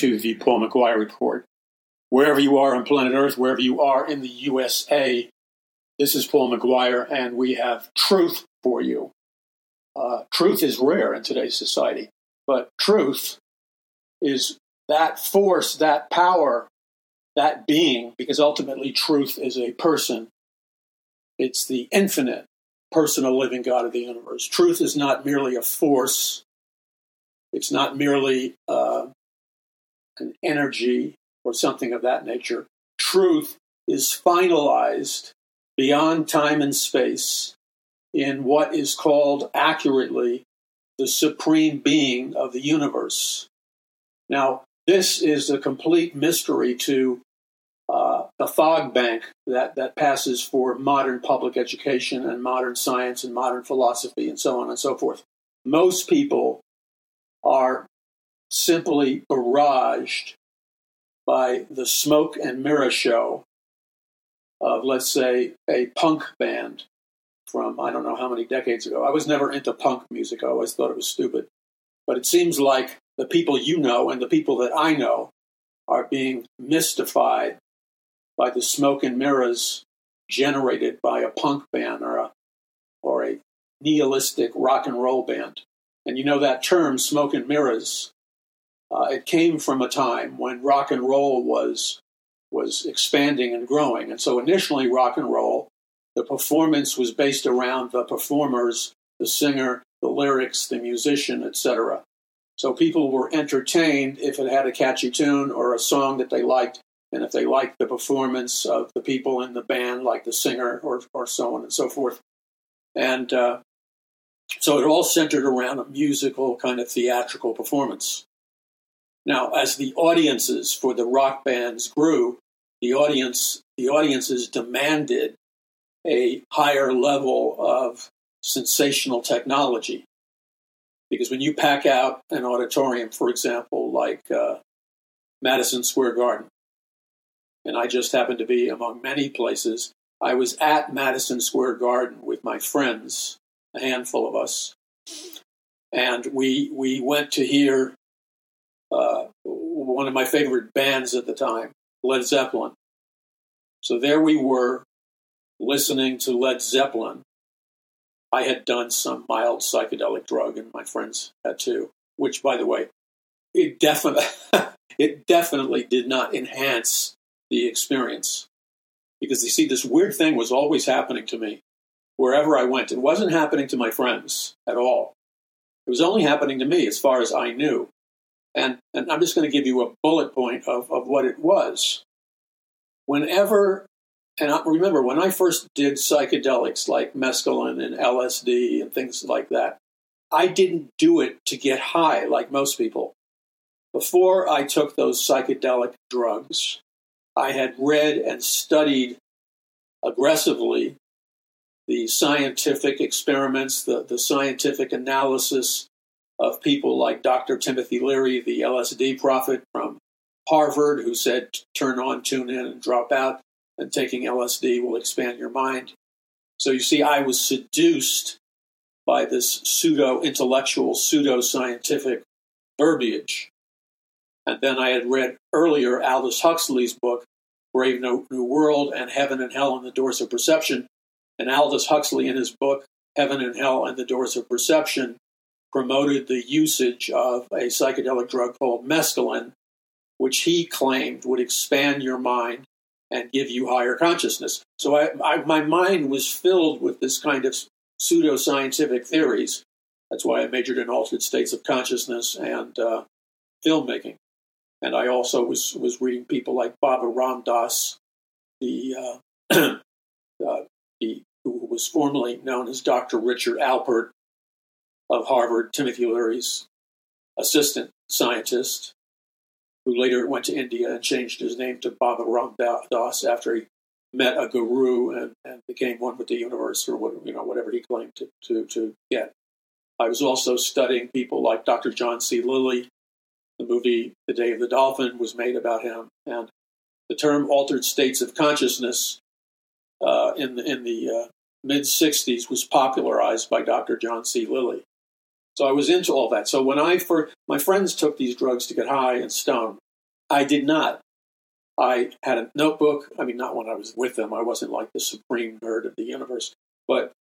to the Paul McGuire Report. Wherever you are on planet Earth, wherever you are in the USA, this is Paul McGuire, and we have truth for you. Uh, truth is rare in today's society, but truth is that force, that power, that being, because ultimately truth is a person. It's the infinite, personal, living God of the universe. Truth is not merely a force, it's not merely uh, an energy or something of that nature. Truth is finalized beyond time and space in what is called accurately the supreme being of the universe. Now, this is a complete mystery to uh, the fog bank that, that passes for modern public education and modern science and modern philosophy and so on and so forth. Most people are simply barraged by the smoke and mirror show of, let's say, a punk band from I don't know how many decades ago. I was never into punk music, I always thought it was stupid. But it seems like the people you know and the people that I know are being mystified by the smoke and mirrors generated by a punk band or a or a nihilistic rock and roll band. And you know that term, smoke and mirrors, uh, it came from a time when rock and roll was was expanding and growing. And so initially, rock and roll, the performance was based around the performers, the singer, the lyrics, the musician, etc. So people were entertained if it had a catchy tune or a song that they liked, and if they liked the performance of the people in the band, like the singer or, or so on and so forth. And uh, so it all centered around a musical kind of theatrical performance. Now, as the audiences for the rock bands grew, the audience the audiences demanded a higher level of sensational technology. Because when you pack out an auditorium, for example, like uh, Madison Square Garden, and I just happened to be among many places, I was at Madison Square Garden with my friends a handful of us, and we we went to hear uh, one of my favorite bands at the time, Led Zeppelin. So there we were, listening to Led Zeppelin. I had done some mild psychedelic drug, and my friends had too. Which, by the way, it definitely it definitely did not enhance the experience because you see, this weird thing was always happening to me wherever I went. It wasn't happening to my friends at all. It was only happening to me as far as I knew. And, and I'm just going to give you a bullet point of, of what it was. Whenever, and I, remember when I first did psychedelics like mescaline and LSD and things like that, I didn't do it to get high like most people. Before I took those psychedelic drugs, I had read and studied aggressively the scientific experiments, the, the scientific analysis of people like Dr. Timothy Leary, the LSD prophet from Harvard, who said, turn on, tune in, and drop out, and taking LSD will expand your mind. So you see, I was seduced by this pseudo intellectual, pseudo scientific verbiage. And then I had read earlier Aldous Huxley's book, Brave New World and Heaven and Hell and the Doors of Perception, and Aldous Huxley, in his book Heaven and Hell and the Doors of Perception, promoted the usage of a psychedelic drug called mescaline, which he claimed would expand your mind and give you higher consciousness. So I, I, my mind was filled with this kind of pseudoscientific theories. That's why I majored in altered states of consciousness and uh, filmmaking. And I also was, was reading people like Baba Ram Dass, the, uh, uh, the who was formerly known as Dr. Richard Alpert of Harvard, Timothy Leary's assistant scientist, who later went to India and changed his name to Baba Ram Dass after he met a guru and, and became one with the universe, or what, you know whatever he claimed to, to, to get. I was also studying people like Dr. John C. Lilly. The movie The Day of the Dolphin was made about him, and the term altered states of consciousness uh, in the, in the uh, mid 60s was popularized by Dr. John C. Lilly. So I was into all that. So when I first, my friends took these drugs to get high and stoned. I did not. I had a notebook. I mean, not when I was with them. I wasn't like the supreme nerd of the universe. But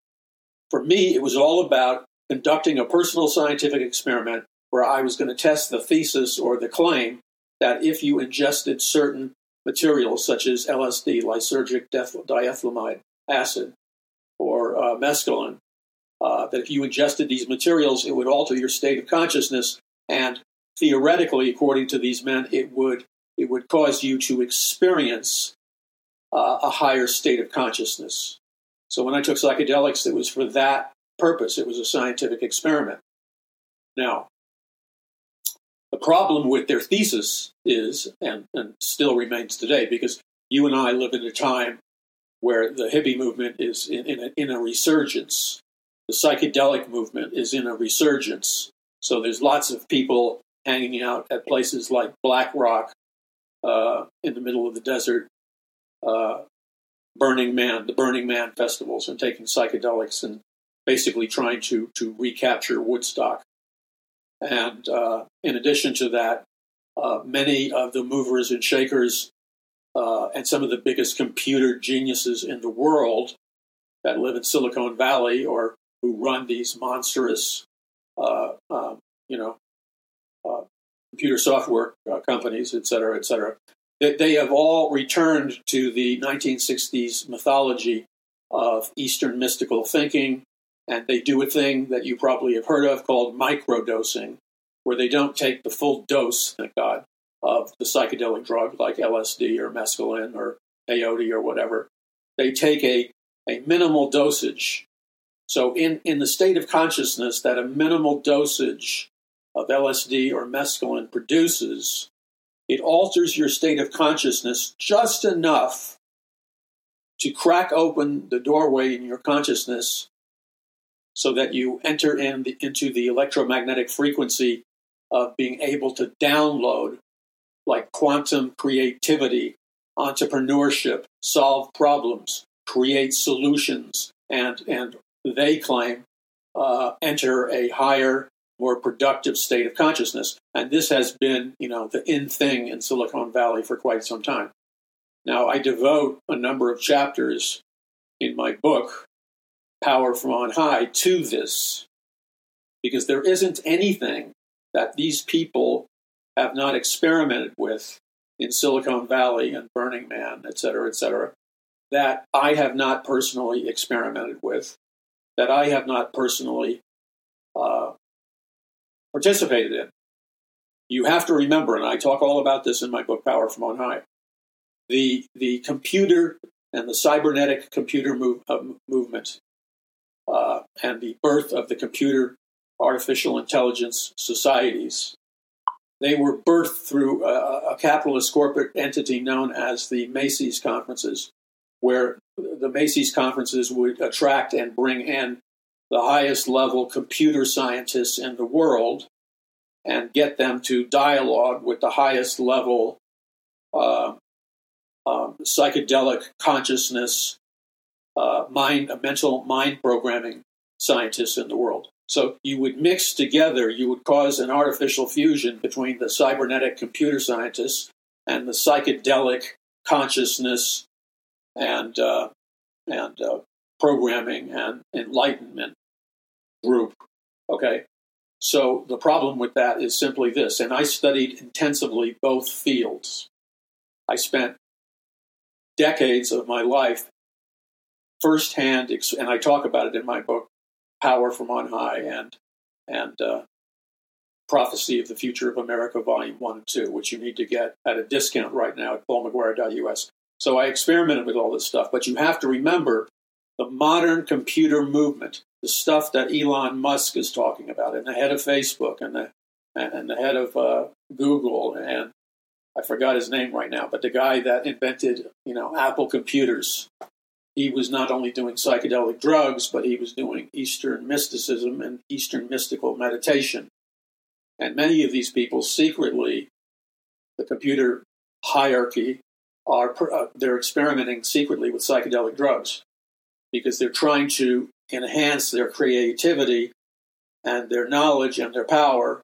for me, it was all about conducting a personal scientific experiment where I was going to test the thesis or the claim that if you ingested certain materials such as LSD, lysergic diethylamide acid, or uh, mescaline, uh, that if you ingested these materials, it would alter your state of consciousness, and theoretically, according to these men, it would it would cause you to experience uh, a higher state of consciousness. So when I took psychedelics, it was for that purpose. It was a scientific experiment. Now, the problem with their thesis is, and, and still remains today, because you and I live in a time where the hippie movement is in, in, a, in a resurgence. The psychedelic movement is in a resurgence. So there's lots of people hanging out at places like Black Rock uh, in the middle of the desert, uh, Burning Man, the Burning Man festivals, and taking psychedelics and basically trying to to recapture Woodstock. And uh, in addition to that, uh, many of the movers and shakers uh, and some of the biggest computer geniuses in the world that live in Silicon Valley or who run these monstrous, uh, um, you know, uh, computer software uh, companies, et cetera, et cetera. They, they have all returned to the 1960s mythology of Eastern mystical thinking, and they do a thing that you probably have heard of called microdosing, where they don't take the full dose, thank God, of the psychedelic drug like LSD or mescaline or peyote or whatever. They take a, a minimal dosage. So, in, in the state of consciousness that a minimal dosage of LSD or mescaline produces, it alters your state of consciousness just enough to crack open the doorway in your consciousness so that you enter in the, into the electromagnetic frequency of being able to download like quantum creativity, entrepreneurship, solve problems, create solutions, and, and they claim uh, enter a higher, more productive state of consciousness. And this has been, you know, the in thing in Silicon Valley for quite some time. Now, I devote a number of chapters in my book, Power from On High, to this because there isn't anything that these people have not experimented with in Silicon Valley and Burning Man, et cetera, et cetera, that I have not personally experimented with, that I have not personally uh, participated in. You have to remember, and I talk all about this in my book, Power from On High, the, the computer and the cybernetic computer move, uh, movement uh, and the birth of the computer artificial intelligence societies they were birthed through a, a capitalist corporate entity known as the Macy's conferences, where the Macy's conferences would attract and bring in the highest level computer scientists in the world and get them to dialogue with the highest level uh, um, psychedelic consciousness, uh, mind, mental mind programming scientists in the world. So you would mix together, you would cause an artificial fusion between the cybernetic computer scientists and the psychedelic consciousness and uh, and uh, programming and enlightenment group. Okay, so the problem with that is simply this, and I studied intensively both fields. I spent decades of my life firsthand, and I talk about it in my book, Power from On High and and uh, Prophecy of the Future of America, Volume 1 and 2, which you need to get at a discount right now at paulmcguire.us. So I experimented with all this stuff, but you have to remember the modern computer movement, the stuff that Elon Musk is talking about, and the head of Facebook and the and the head of uh, Google, and I forgot his name right now, but the guy that invented, you know, Apple computers he was not only doing psychedelic drugs, but he was doing Eastern mysticism and Eastern mystical meditation. And many of these people secretly, the computer hierarchy, are uh, they're experimenting secretly with psychedelic drugs because they're trying to enhance their creativity and their knowledge and their power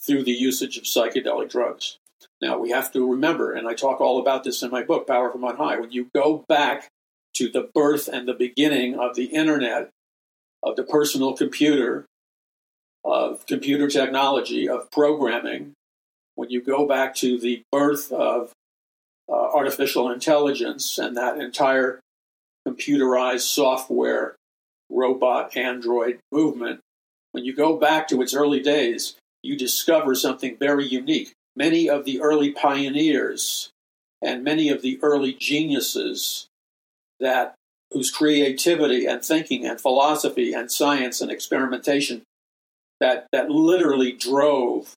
through the usage of psychedelic drugs. Now, we have to remember, and I talk all about this in my book, Power from On High, when you go back to the birth and the beginning of the internet, of the personal computer, of computer technology, of programming, when you go back to the birth of Uh, artificial intelligence and that entire computerized software, robot, android movement, when you go back to its early days, you discover something very unique. Many of the early pioneers and many of the early geniuses that whose creativity and thinking and philosophy and science and experimentation that that literally drove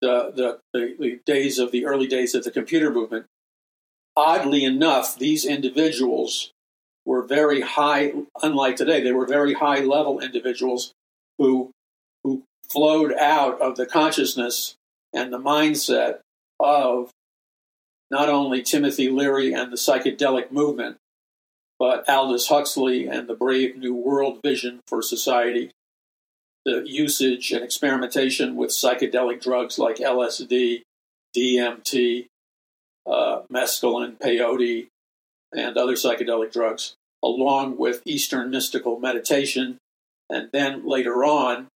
the, the, the, the days of the early days of the computer movement. Oddly enough, these individuals were very high, unlike today, they were very high level individuals who, who flowed out of the consciousness and the mindset of not only Timothy Leary and the psychedelic movement, but Aldous Huxley and the Brave New World vision for society, the usage and experimentation with psychedelic drugs like LSD, DMT, uh, mescaline, peyote, and other psychedelic drugs, along with Eastern mystical meditation. And then later on,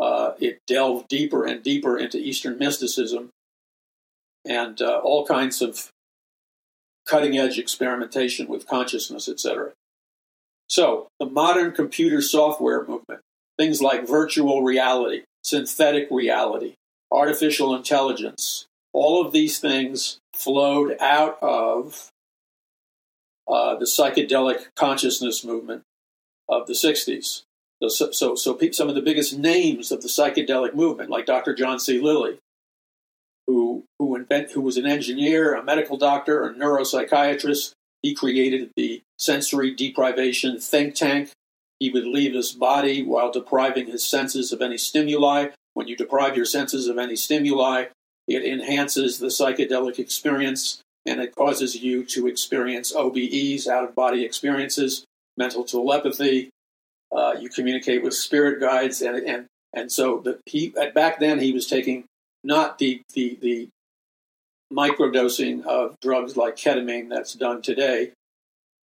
uh, it delved deeper and deeper into Eastern mysticism and uh, all kinds of cutting edge experimentation with consciousness, etc. So, the modern computer software movement, things like virtual reality, synthetic reality, artificial intelligence, all of these things flowed out of uh, the psychedelic consciousness movement of the 60s. So, so, so, some of the biggest names of the psychedelic movement, like Dr. John C. Lilly, who who invent who was an engineer, a medical doctor, a neuropsychiatrist. He created the sensory deprivation think tank. He would leave his body while depriving his senses of any stimuli. When you deprive your senses of any stimuli, it enhances the psychedelic experience and it causes you to experience OBEs, out of body experiences, mental telepathy. Uh, you communicate with spirit guides, and and and so the, he back then he was taking not the, the, the microdosing of drugs like ketamine that's done today.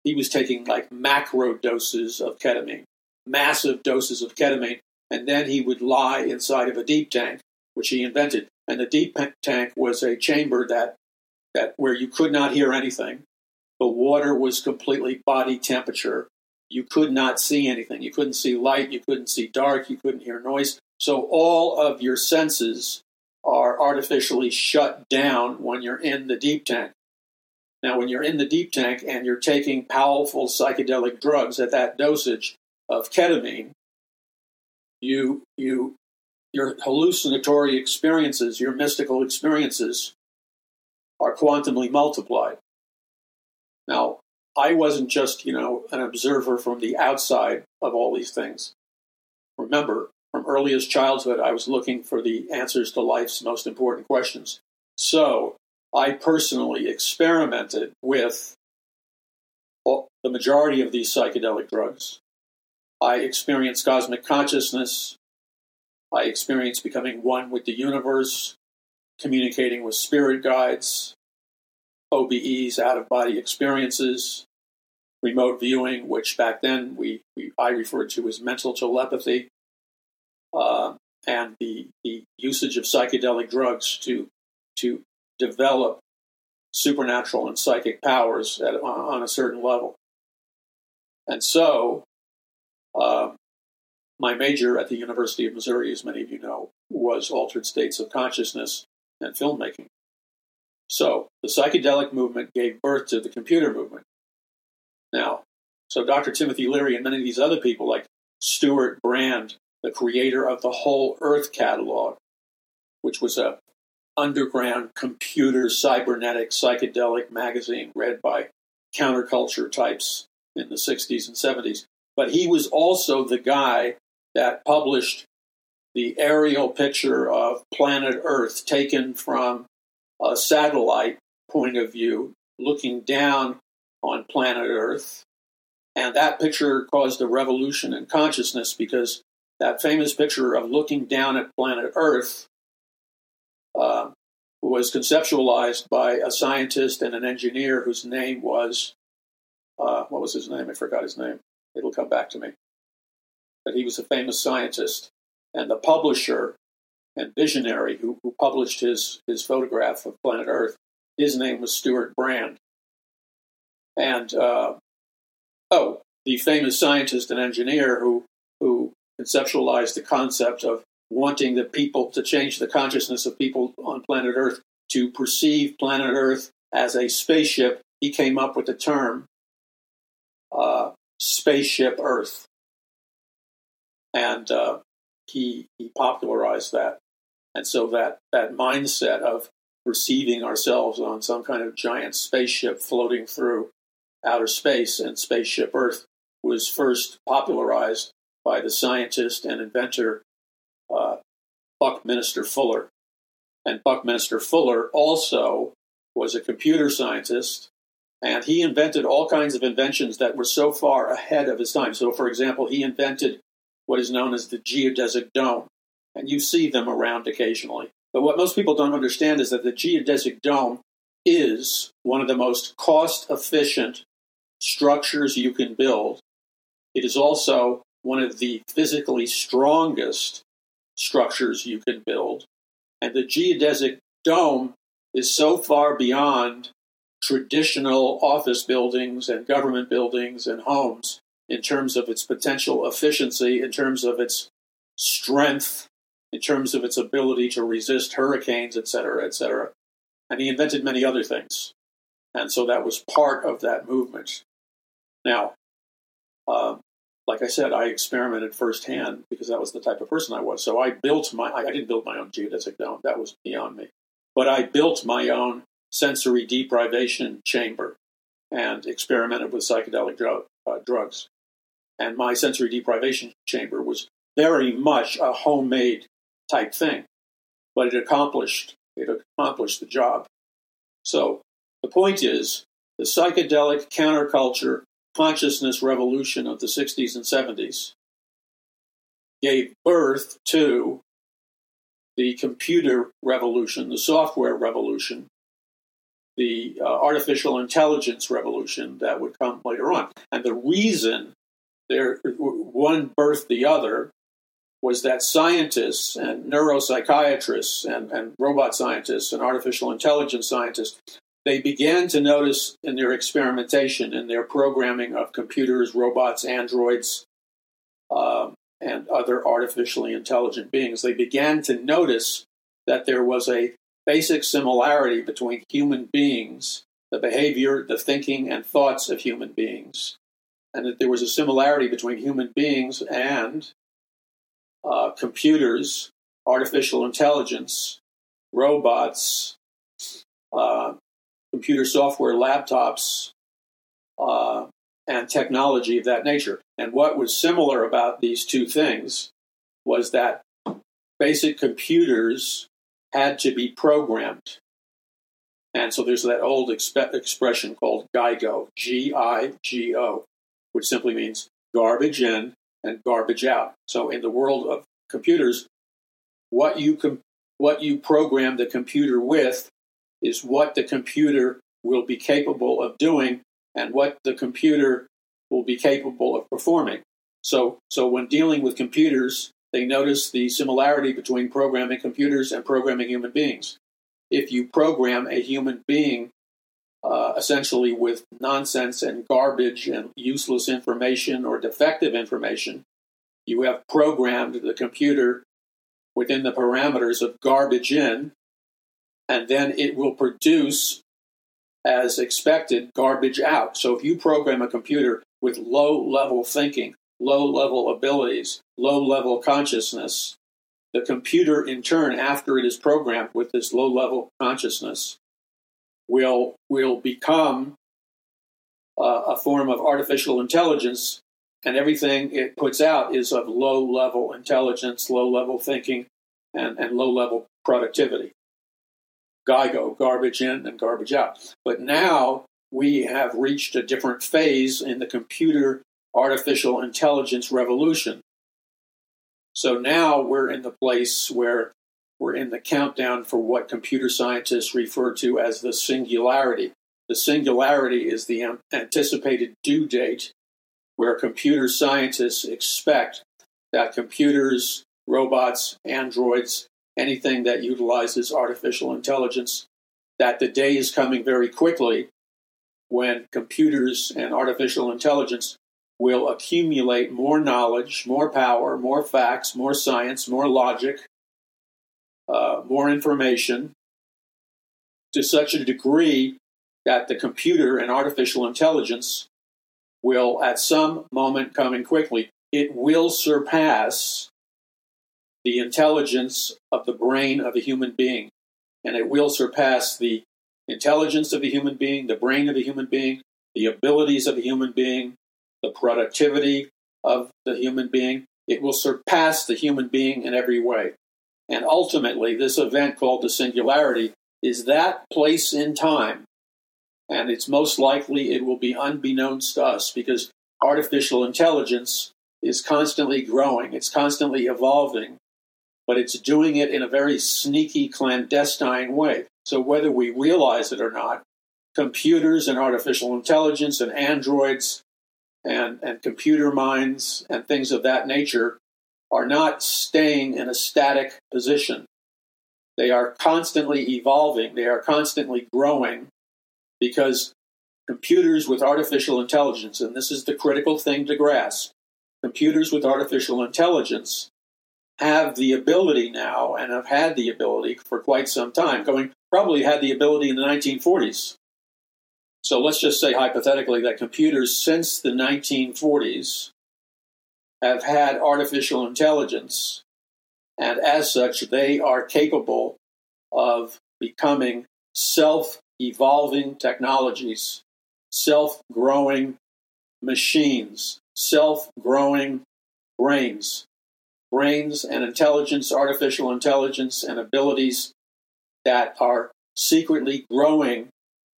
He was taking like macro doses of ketamine, massive doses of ketamine, and then he would lie inside of a deep tank, which he invented. And the deep tank was a chamber that, that where you could not hear anything. The water was completely body temperature. You could not see anything. You couldn't see light. You couldn't see dark. You couldn't hear noise. So all of your senses are artificially shut down when you're in the deep tank. Now, when you're in the deep tank and you're taking powerful psychedelic drugs at that dosage of ketamine, you you your hallucinatory experiences, your mystical experiences, are quantumly multiplied. Now, I wasn't just you know an observer from the outside of all these things. Remember, from earliest childhood, I was looking for the answers to life's most important questions. So I personally experimented with the majority of these psychedelic drugs. I experienced cosmic consciousness. I experienced becoming one with the universe, communicating with spirit guides, OBEs, out of body experiences, remote viewing, which back then we, we I referred to as mental telepathy uh, and the, the usage of psychedelic drugs to to develop supernatural and psychic powers at, on a certain level. And so, uh, my major at the University of Missouri, as many of you know, was altered states of consciousness and filmmaking. So, the psychedelic movement gave birth to the computer movement. Now, so Dr. Timothy Leary and many of these other people, like Stewart Brand the creator of the whole Earth catalog, which was a underground computer cybernetic psychedelic magazine read by counterculture types in the 60s and 70s. But he was also the guy that published the aerial picture of planet Earth taken from a satellite point of view, looking down on planet Earth. And that picture caused a revolution in consciousness because that famous picture of looking down at planet Earth uh, was conceptualized by a scientist and an engineer whose name was, uh, what was his name? I forgot his name. It'll come back to me. But he was a famous scientist. And the publisher and visionary who, who published his, his photograph of planet Earth, his name was Stewart Brand. And, uh, oh, the famous scientist and engineer who, who conceptualized the concept of wanting the people to change the consciousness of people on planet Earth to perceive planet Earth as a spaceship, he came up with the term uh, spaceship Earth. And uh, he, he popularized that. And so that, that mindset of perceiving ourselves on some kind of giant spaceship floating through outer space and spaceship Earth was first popularized by the scientist and inventor Buckminster Fuller. And Buckminster Fuller also was a computer scientist, and he invented all kinds of inventions that were so far ahead of his time. So, for example, he invented what is known as the geodesic dome, and you see them around occasionally. But what most people don't understand is that the geodesic dome is one of the most cost efficient structures you can build. It is also one of the physically strongest structures you can build. And the geodesic dome is so far beyond traditional office buildings and government buildings and homes in terms of its potential efficiency, in terms of its strength, in terms of its ability to resist hurricanes, et cetera, et cetera. And he invented many other things. And so that was part of that movement. Now, uh, like I said, I experimented firsthand because that was the type of person I was. So I built my, I didn't build my own geodesic dome, that was beyond me. But I built my own sensory deprivation chamber and experimented with psychedelic drug, uh, drugs. And my sensory deprivation chamber was very much a homemade type thing, but it accomplished it accomplished the job. So the point is, the psychedelic counterculture consciousness revolution of the 60s and 70s gave birth to the computer revolution, the software revolution, the uh, artificial intelligence revolution that would come later on. And the reason there one birthed the other was that scientists and neuropsychiatrists and, and robot scientists and artificial intelligence scientists they began to notice in their experimentation, in their programming of computers, robots, androids, um, and other artificially intelligent beings, they began to notice that there was a basic similarity between human beings, the behavior, the thinking, and thoughts of human beings, and that there was a similarity between human beings and uh, computers, artificial intelligence, robots, uh, computer software, laptops, uh, and technology of that nature. And what was similar about these two things was that basic computers had to be programmed. And so there's that old expe- expression called GIGO, G I G O, which simply means garbage in and garbage out. So in the world of computers, what you com- what you program the computer with is what the computer will be capable of doing and what the computer will be capable of performing. So, so when dealing with computers, they notice the similarity between programming computers and programming human beings. If you program a human being uh, essentially with nonsense and garbage and useless information or defective information, you have programmed the computer within the parameters of garbage in and then it will produce, as expected, garbage out. So if you program a computer with low level thinking, low level abilities, low level consciousness, the computer, in turn, after it is programmed with this low level consciousness, will, will become uh, a form of artificial intelligence, and everything it puts out is of low level intelligence, low level thinking, and, and low level productivity. GIGO, garbage in and garbage out. But now we have reached a different phase in the computer artificial intelligence revolution. So now we're in the place where we're in the countdown for what computer scientists refer to as the singularity. The singularity is the anticipated due date where computer scientists expect that computers, robots, androids, anything that utilizes artificial intelligence, that the day is coming very quickly when computers and artificial intelligence will accumulate more knowledge, more power, more facts, more science, more logic, uh, more information to such a degree that the computer and artificial intelligence will, at some moment coming quickly, it will surpass the intelligence of the brain of a human being. And it will surpass the intelligence of a human being, the brain of a human being, the abilities of a human being, the productivity of the human being. It will surpass the human being in every way. And ultimately, this event called the singularity is that place in time. And it's most likely it will be unbeknownst to us because artificial intelligence is constantly growing, it's constantly evolving, but it's doing it in a very sneaky, clandestine way. So, whether we realize it or not, computers and artificial intelligence and androids and, and computer minds and things of that nature are not staying in a static position. They are constantly evolving, they are constantly growing because computers with artificial intelligence, and this is the critical thing to grasp computers with artificial intelligence have the ability now and have had the ability for quite some time, going probably had the ability in the 1940s so let's just say hypothetically that computers since the 1940s have had artificial intelligence, and as such, they are capable of becoming self evolving technologies, self growing machines, self growing brains, brains and intelligence, artificial intelligence, and abilities that are secretly growing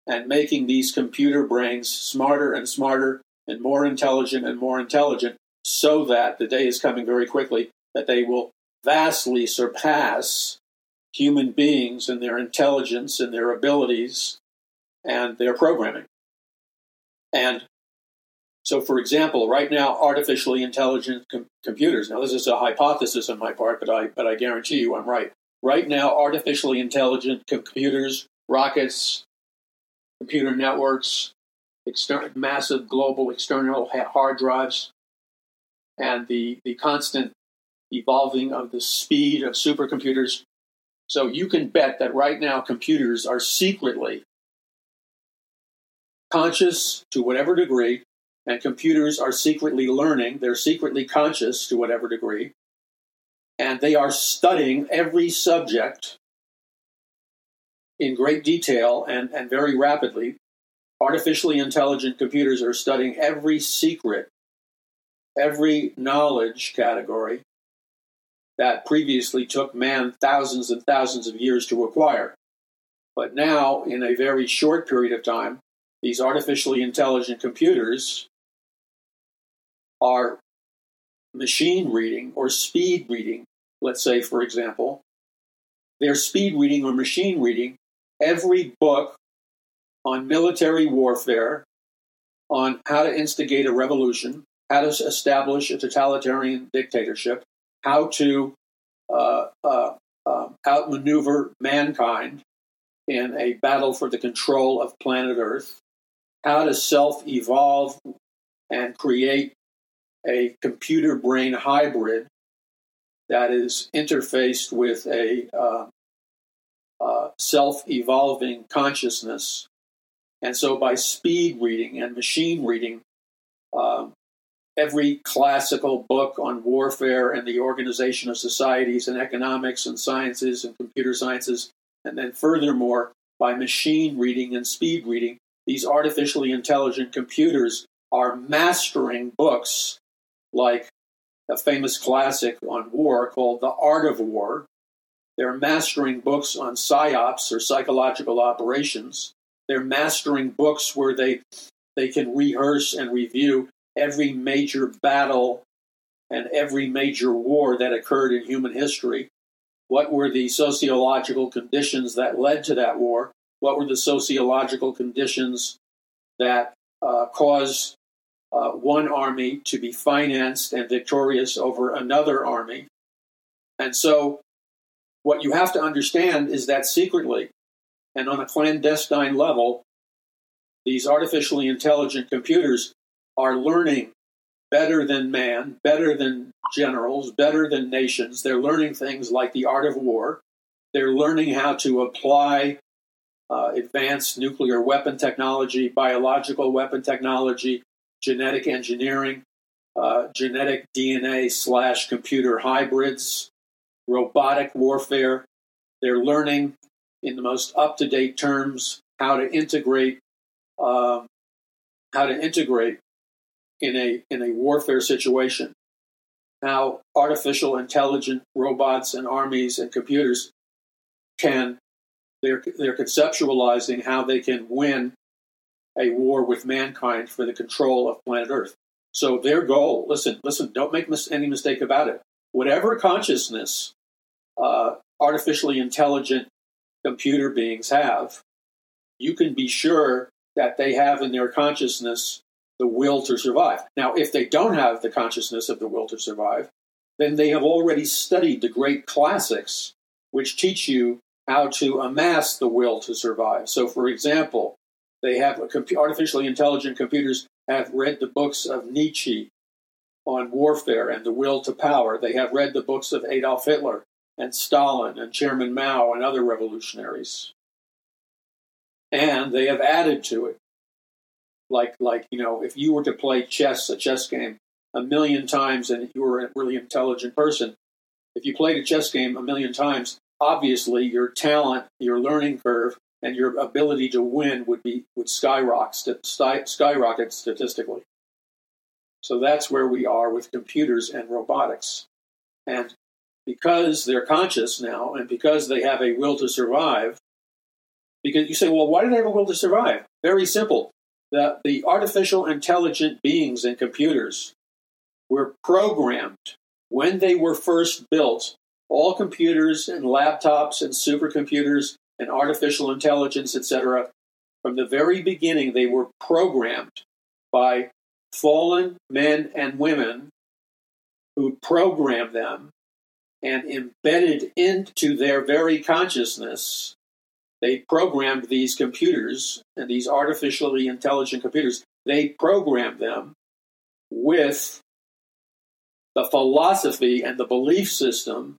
and making these computer brains smarter and smarter and more intelligent and more intelligent so that the day is coming very quickly that they will vastly surpass human beings in their intelligence and their abilities and their programming. And so, for example, right now, artificially intelligent com- computers. Now, this is a hypothesis on my part, but I but I guarantee you I'm right. Right now, artificially intelligent computers, rockets, computer networks, massive global external hard drives, and the, the constant evolving of the speed of supercomputers. So you can bet that right now computers are secretly conscious to whatever degree, and computers are secretly learning. They're secretly conscious to whatever degree, and they are studying every subject in great detail and, and very rapidly. Artificially intelligent computers are studying every secret, every knowledge category that previously took man thousands and thousands of years to acquire. But now, in a very short period of time, these artificially intelligent computers are machine reading or speed reading, let's say, for example. They're speed reading or machine reading every book on military warfare, on how to instigate a revolution, how to establish a totalitarian dictatorship, how to uh, uh, uh, outmaneuver mankind in a battle for the control of planet Earth, how to self evolve and create a computer brain hybrid that is interfaced with a uh, uh, self evolving consciousness. And so, by speed reading and machine reading, um, every classical book on warfare and the organization of societies and economics and sciences and computer sciences, and then furthermore, by machine reading and speed reading, these artificially intelligent computers are mastering books like a famous classic on war called The Art of War they're mastering books on psyops or psychological operations. They're mastering books where they they can rehearse and review every major battle and every major war that occurred in human history. What were the sociological conditions that led to that war? What were the sociological conditions that uh, caused uh, one army to be financed and victorious over another army? And so, what you have to understand is that secretly and on a clandestine level, these artificially intelligent computers are learning better than man, better than generals, better than nations. They're learning things like the art of war. They're learning how to apply uh, advanced nuclear weapon technology, biological weapon technology, genetic engineering, uh, genetic DNA slash computer hybrids, robotic warfare. They're learning in the most up to date terms how to integrate um, how to integrate in a in a warfare situation how artificial intelligent robots and armies and computers can they're they're conceptualizing how they can win a war with mankind for the control of planet Earth. So their goal, listen, listen, don't make mis- any mistake about it. Whatever consciousness uh, artificially intelligent computer beings have, you can be sure that they have in their consciousness the will to survive. Now, if they don't have the consciousness of the will to survive, then they have already studied the great classics which teach you how to amass the will to survive. So, for example, they have artificially intelligent computers have read the books of Nietzsche on warfare and the will to power. They have read the books of Adolf Hitler and Stalin and Chairman Mao and other revolutionaries. And they have added to it. Like, like you know, if you were to play chess, a chess game, a million times and you were a really intelligent person, if you played a chess game a million times, obviously your talent, your learning curve, and your ability to win would be would skyrocket, skyrocket statistically. So that's where we are with computers and robotics. And because they're conscious now and because they have a will to survive, because you say, well, why do they have a will to survive? Very simple. The, the artificial intelligent beings and computers were programmed when they were first built. All computers and laptops and supercomputers and artificial intelligence, etc., from the very beginning, they were programmed by fallen men and women who programmed them and embedded into their very consciousness, they programmed these computers and these artificially intelligent computers, they programmed them with the philosophy and the belief system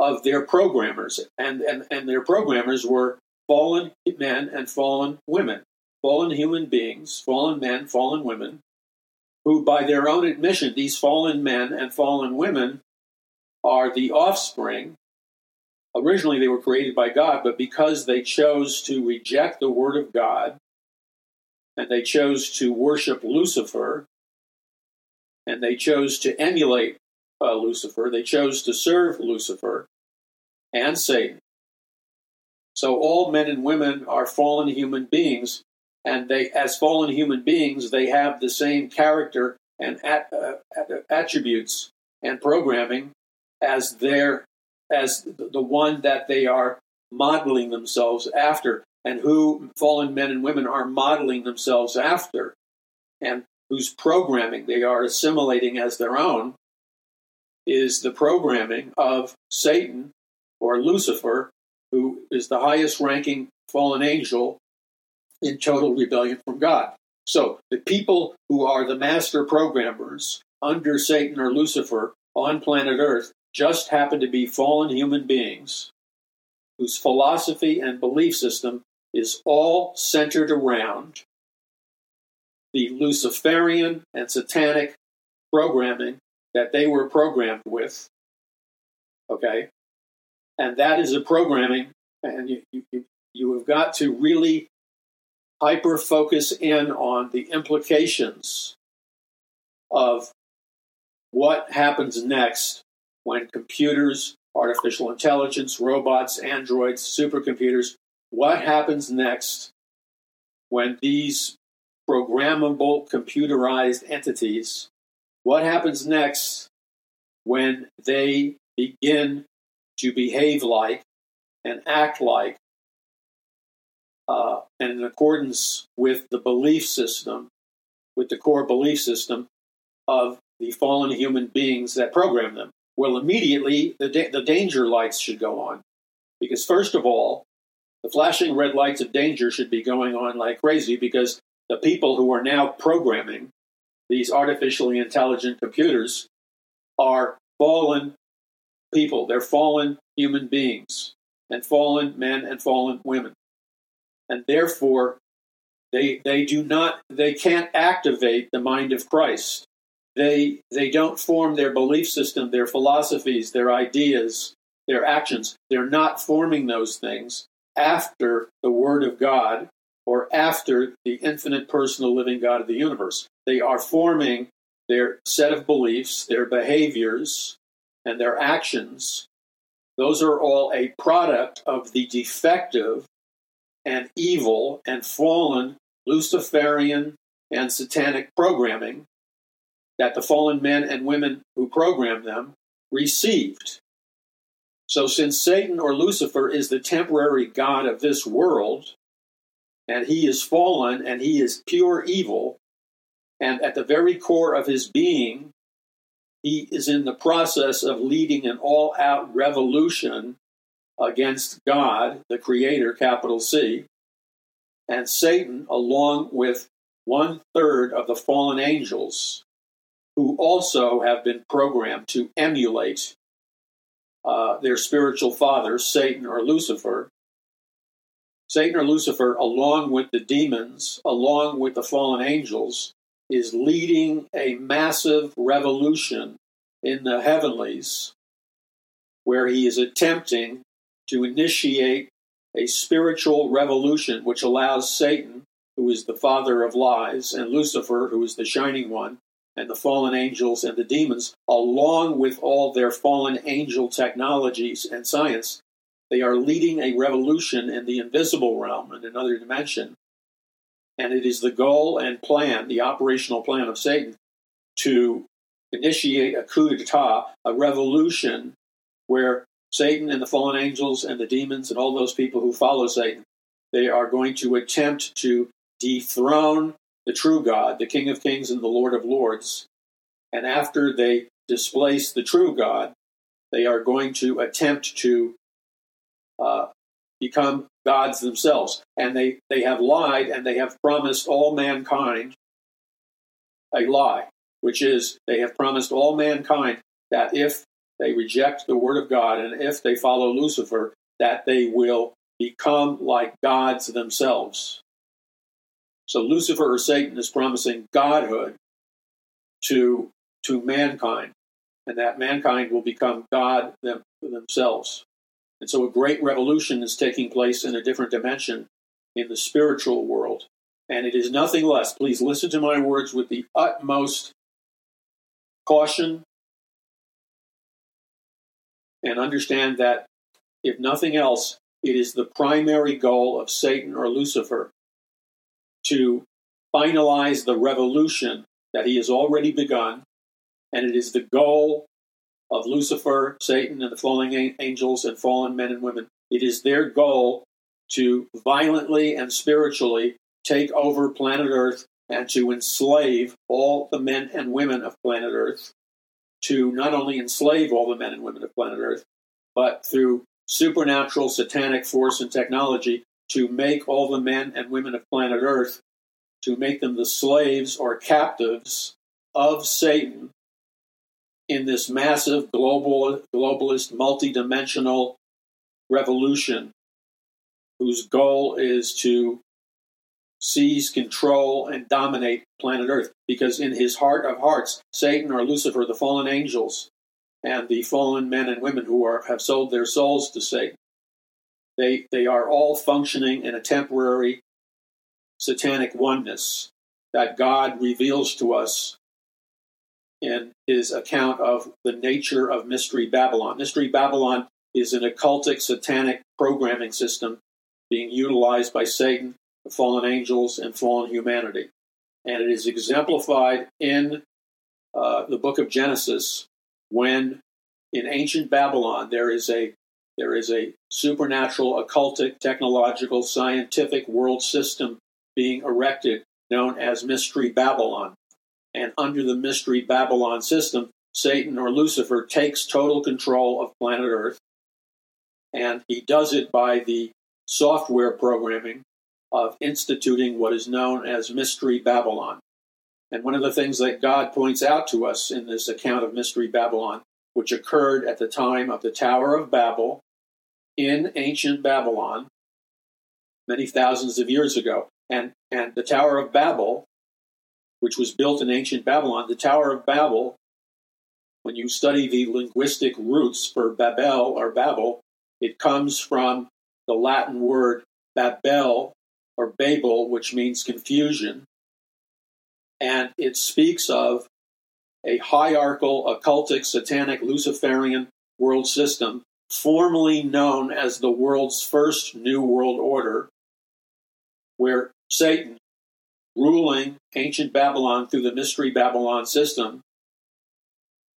of their programmers. And, and, and their programmers were fallen men and fallen women, fallen human beings, fallen men, fallen women, who, by their own admission, these fallen men and fallen women are the offspring. Originally, they were created by God, but because they chose to reject the Word of God and they chose to worship Lucifer and they chose to emulate uh, Lucifer, they chose to serve Lucifer and Satan. So all men and women are fallen human beings, and they, as fallen human beings, they have the same character and at, uh, attributes and programming as their as the one that they are modeling themselves after and who fallen men and women are modeling themselves after and whose programming they are assimilating as their own is the programming of Satan or Lucifer, who is the highest ranking fallen angel in total rebellion from God. So the people who are the master programmers under Satan or Lucifer on planet Earth just happen to be fallen human beings whose philosophy and belief system is all centered around the Luciferian and satanic programming that they were programmed with. Okay? And that is a programming, and you, you, you have got to really hyper focus in on the implications of what happens next when computers, artificial intelligence, robots, androids, supercomputers, what happens next when these programmable computerized entities What happens next when they begin to behave like and act like uh, and in accordance with the belief system, with the core belief system of the fallen human beings that program them. Well, immediately the, da- the danger lights should go on. Because, first of all, the flashing red lights of danger should be going on like crazy because the people who are now programming these artificially intelligent computers are fallen people. They're fallen human beings and fallen men and fallen women. And therefore, they, they do not, they can't activate the mind of Christ. They, they don't form their belief system, their philosophies, their ideas, their actions. They're not forming those things after the Word of God or after the infinite personal living God of the universe. They are forming their set of beliefs, their behaviors, and their actions. Those are all a product of the defective and evil and fallen Luciferian and satanic programming that the fallen men and women who programmed them received. So, since Satan or Lucifer is the temporary God of this world, and he is fallen and he is pure evil, and at the very core of his being, he is in the process of leading an all out revolution against God, the Creator, capital C, and Satan, along with one third of the fallen angels, who also have been programmed to emulate uh, their spiritual father, Satan or Lucifer. Satan or Lucifer, along with the demons, along with the fallen angels, is leading a massive revolution in the heavenlies where he is attempting to initiate a spiritual revolution which allows Satan, who is the father of lies, and Lucifer, who is the shining one, and the fallen angels and the demons, along with all their fallen angel technologies and science, they are leading a revolution in the invisible realm, in another dimension. And it is the goal and plan, the operational plan of Satan, to initiate a coup d'etat, a revolution where Satan and the fallen angels and the demons and all those people who follow Satan, they are going to attempt to dethrone the true God, the King of Kings and the Lord of Lords. And after they displace the true God, they are going to attempt to uh, become gods themselves. And they, they have lied and they have promised all mankind a lie, which is they have promised all mankind that if they reject the word of God, and if they follow Lucifer, that they will become like gods themselves. So Lucifer or Satan is promising godhood to, to mankind, and that mankind will become God them, themselves. And so a great revolution is taking place in a different dimension in the spiritual world. And it is nothing less. Please listen to my words with the utmost caution and understand that, if nothing else, it is the primary goal of Satan or Lucifer to finalize the revolution that he has already begun, and it is the goal of Lucifer, Satan, and the fallen angels and fallen men and women. It is their goal to violently and spiritually take over planet Earth and to enslave all the men and women of planet Earth to not only enslave all the men and women of planet Earth, but through supernatural satanic force and technology to make all the men and women of planet Earth, to make them the slaves or captives of Satan in this massive global globalist multidimensional revolution whose goal is to seize control and dominate planet Earth. Because in his heart of hearts, Satan or Lucifer, the fallen angels, and the fallen men and women who are, have sold their souls to Satan, they, they are all functioning in a temporary satanic oneness that God reveals to us in his account of the nature of Mystery Babylon. Mystery Babylon is an occultic satanic programming system being utilized by Satan the fallen angels, and fallen humanity. And it is exemplified in uh, the book of Genesis when in ancient Babylon there is a there is a supernatural, occultic, technological, scientific world system being erected known as Mystery Babylon. And under the Mystery Babylon system, Satan or Lucifer takes total control of planet Earth. And he does it by the software programming of instituting what is known as Mystery Babylon. And one of the things that God points out to us in this account of Mystery Babylon, which occurred at the time of the Tower of Babel in ancient Babylon, many thousands of years ago. And, and the Tower of Babel, which was built in ancient Babylon, the Tower of Babel, when you study the linguistic roots for Babel or Babel, it comes from the Latin word Babel or Babel, which means confusion. And it speaks of a hierarchical, occultic, satanic, Luciferian world system, formerly known as the world's first New World Order, where Satan, ruling ancient Babylon through the Mystery Babylon system,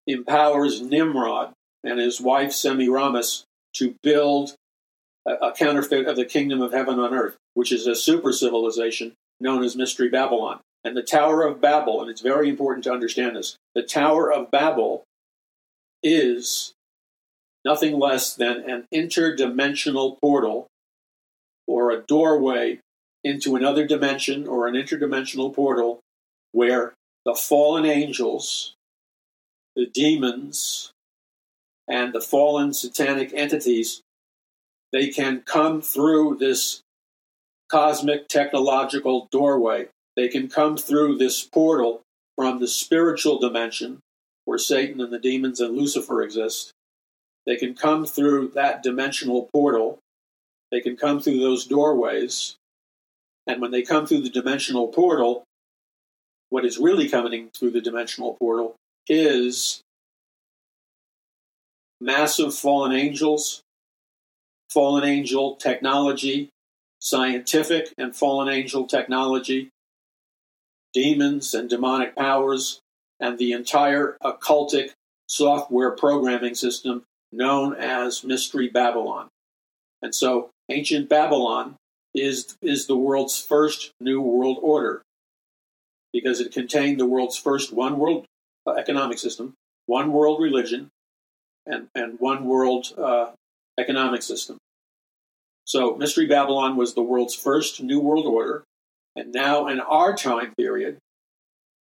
empowers Nimrod and his wife Semiramis to build a, counterfeit of the kingdom of heaven on earth, which is a super civilization known as Mystery Babylon. And the Tower of Babel, and it's very important to understand this, the Tower of Babel is nothing less than an interdimensional portal or a doorway into another dimension or an interdimensional portal where the fallen angels, the demons, and the fallen satanic entities they can come through this cosmic technological doorway. They can come through this portal from the spiritual dimension where Satan and the demons and Lucifer exist. They can come through that dimensional portal. They can come through those doorways. And when they come through the dimensional portal, what is really coming through the dimensional portal is massive fallen angels fallen angel technology, scientific and fallen angel technology, demons and demonic powers, and the entire occultic software programming system known as Mystery Babylon. And so ancient Babylon is, is the world's first new world order because it contained the world's first one world uh, economic system, one world religion, and, and one world uh, economic system. So, Mystery Babylon was the world's first New World Order, and now in our time period,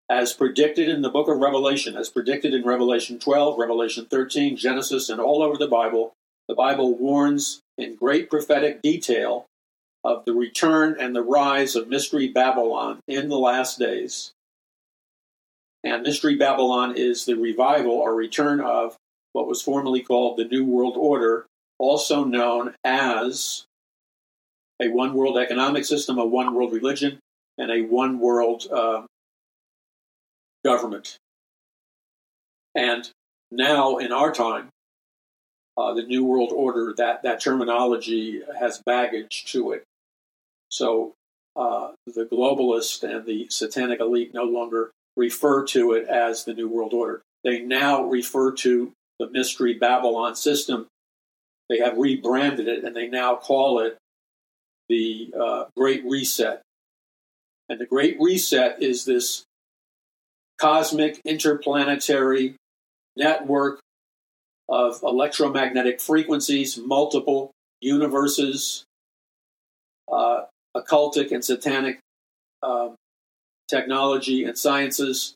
as predicted in the book of Revelation, as predicted in Revelation 12, Revelation 13, Genesis, and all over the Bible, the Bible warns in great prophetic detail of the return and the rise of Mystery Babylon in the last days. And Mystery Babylon is the revival or return of what was formerly called the New World Order, also known as a one world economic system, a one world religion, and a one world uh, government. And now, in our time, uh, the New World Order, that, that terminology has baggage to it. So uh, the globalist and the satanic elite no longer refer to it as the New World Order. They now refer to the Mystery Babylon system. They have rebranded it and they now call it the uh, Great Reset. And the Great Reset is this cosmic interplanetary network of electromagnetic frequencies, multiple universes, uh, occultic and satanic uh, technology and sciences,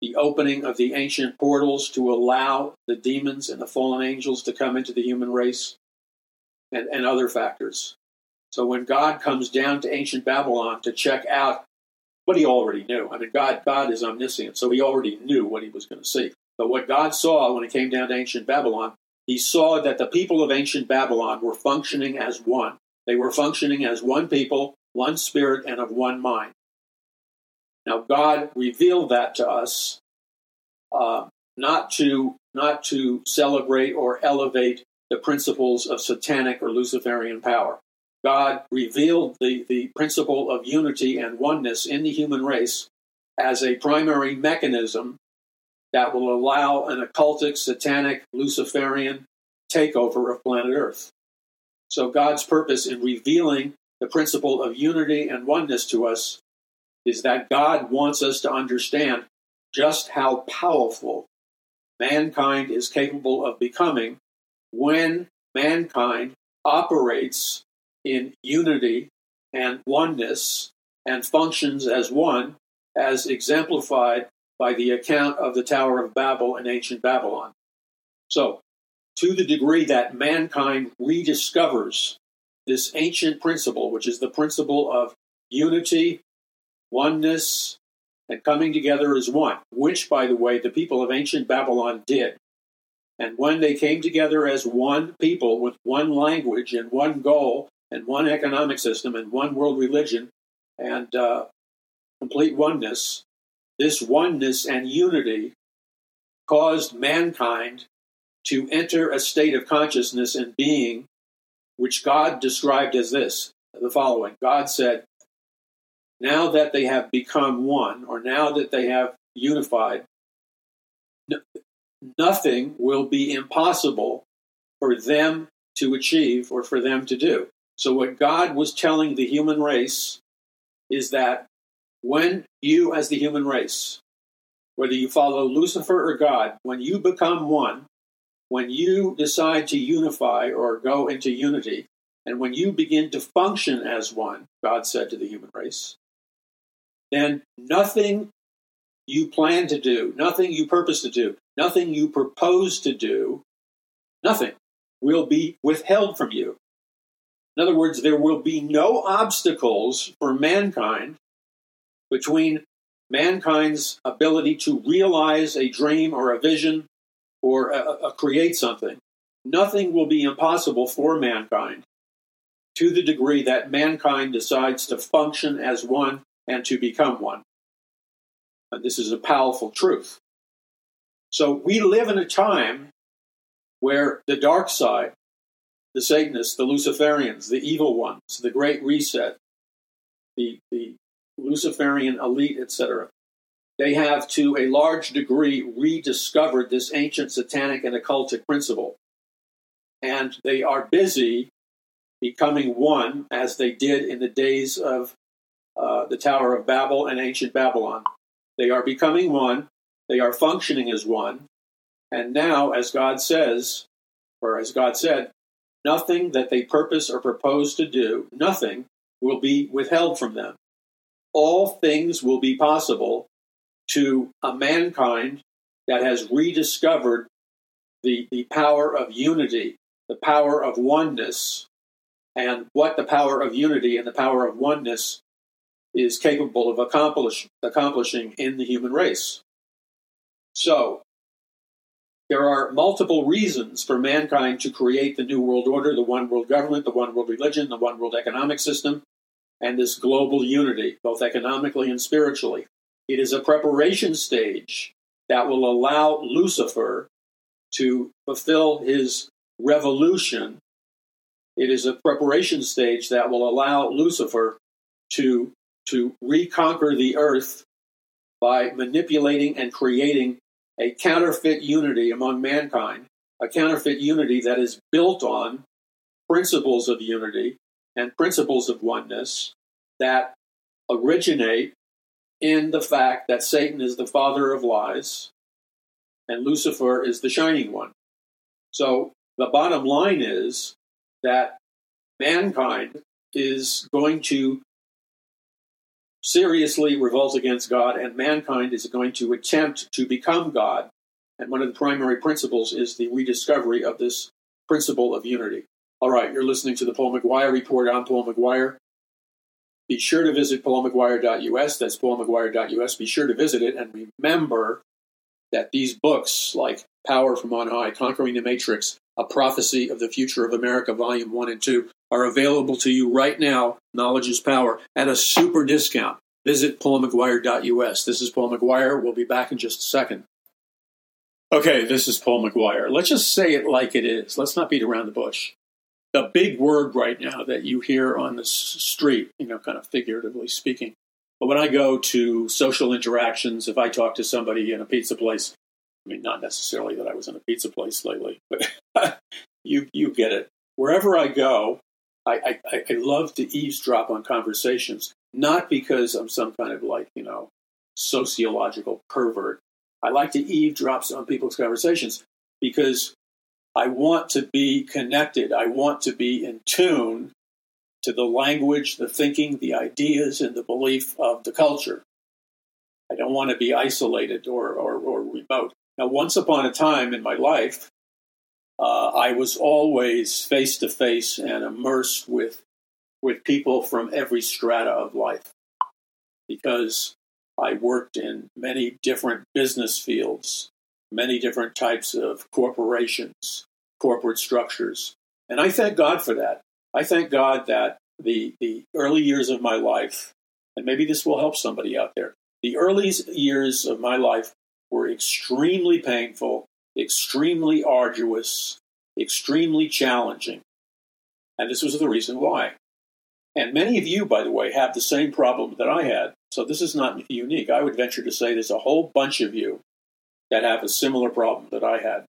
the opening of the ancient portals to allow the demons and the fallen angels to come into the human race, and, and other factors. So when God comes down to ancient Babylon to check out what he already knew, I mean, God, God is omniscient, so he already knew what he was going to see. But what God saw when he came down to ancient Babylon, he saw that the people of ancient Babylon were functioning as one. They were functioning as one people, one spirit, and of one mind. Now, God revealed that to us, uh, not to not to celebrate or elevate the principles of satanic or Luciferian power. God revealed the, the principle of unity and oneness in the human race as a primary mechanism that will allow an occultic, satanic, Luciferian takeover of planet Earth. So, God's purpose in revealing the principle of unity and oneness to us is that God wants us to understand just how powerful mankind is capable of becoming when mankind operates in unity and oneness and functions as one, as exemplified by the account of the Tower of Babel in ancient Babylon. So, to the degree that mankind rediscovers this ancient principle, which is the principle of unity, oneness, and coming together as one, which, by the way, the people of ancient Babylon did. And when they came together as one people with one language and one goal and one economic system and one world religion and uh, complete oneness, this oneness and unity caused mankind to enter a state of consciousness and being which God described as this the following God said, Now that they have become one, or now that they have unified, nothing will be impossible for them to achieve or for them to do. So, what God was telling the human race is that when you, as the human race, whether you follow Lucifer or God, when you become one, when you decide to unify or go into unity, and when you begin to function as one, God said to the human race, then nothing you plan to do, nothing you purpose to do, nothing you propose to do, nothing will be withheld from you. In other words, there will be no obstacles for mankind between mankind's ability to realize a dream or a vision or a, a create something. Nothing will be impossible for mankind to the degree that mankind decides to function as one and to become one. And this is a powerful truth. So we live in a time where the dark side, the Satanists, the Luciferians, the evil ones, the Great Reset, the, the Luciferian elite, etc., they have to a large degree rediscovered this ancient satanic and occultic principle. And they are busy becoming one as they did in the days of uh, the Tower of Babel and ancient Babylon. They are becoming one, they are functioning as one. And now, as God says, or as God said, nothing that they purpose or propose to do, nothing will be withheld from them. All things will be possible to a mankind that has rediscovered the, the power of unity, the power of oneness, and what the power of unity and the power of oneness is capable of accomplish, accomplishing in the human race. So, there are multiple reasons for mankind to create the New World Order, the one world government, the one world religion, the one world economic system, and this global unity, both economically and spiritually. It is a preparation stage that will allow Lucifer to fulfill his revolution. It is a preparation stage that will allow Lucifer to, to reconquer the earth by manipulating and creating a counterfeit unity among mankind, a counterfeit unity that is built on principles of unity and principles of oneness that originate in the fact that Satan is the father of lies and Lucifer is the shining one. So the bottom line is that mankind is going to seriously revolt against God, and mankind is going to attempt to become God. And one of the primary principles is the rediscovery of this principle of unity. All right, you're listening to the Paul McGuire Report. I'm Paul McGuire. Be sure to visit paulmcguire.us. That's paulmcguire.us. Be sure to visit it and remember that these books, like Power from On High, Conquering the Matrix, A Prophecy of the Future of America, Volume 1 and 2, are available to you right now. Knowledge is Power at a super discount. Visit paulmcguire.us. This is Paul McGuire. We'll be back in just a second. Okay, this is Paul McGuire. Let's just say it like it is. Let's not beat around the bush the big word right now that you hear on the street, you know, kind of figuratively speaking. But when I go to social interactions, if I talk to somebody in a pizza place, I mean, not necessarily that I was in a pizza place lately, but you you get it. Wherever I go, I, I, I love to eavesdrop on conversations, not because I'm some kind of like you know sociological pervert. I like to eavesdrop on people's conversations because I want to be connected. I want to be in tune to the language, the thinking, the ideas, and the belief of the culture. I don't want to be isolated or, or, or remote. Now, once upon a time in my life, uh, I was always face to face and immersed with with people from every strata of life because I worked in many different business fields, many different types of corporations, corporate structures. And I thank God for that. I thank God that the, the early years of my life, and maybe this will help somebody out there, the early years of my life were extremely painful, extremely arduous, extremely challenging. And this was the reason why. And many of you, by the way, have the same problem that I had. So this is not unique. I would venture to say there's a whole bunch of you that have a similar problem that I had.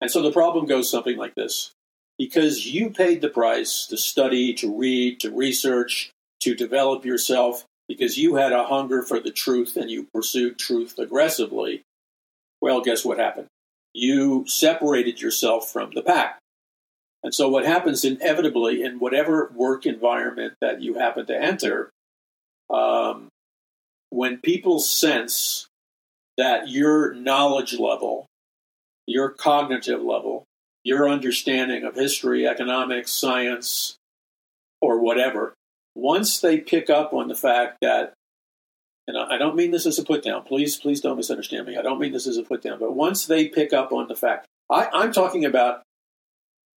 And so the problem goes something like this because you paid the price to study, to read, to research, to develop yourself, because you had a hunger for the truth and you pursued truth aggressively, well, guess what happened? You separated yourself from the pack. And so, what happens inevitably in whatever work environment that you happen to enter, um, when people sense that your knowledge level, your cognitive level, your understanding of history, economics, science, or whatever, once they pick up on the fact that and I don't mean this as a put down. Please, please don't misunderstand me. I don't mean this as a put down. But once they pick up on the fact, I, I'm talking about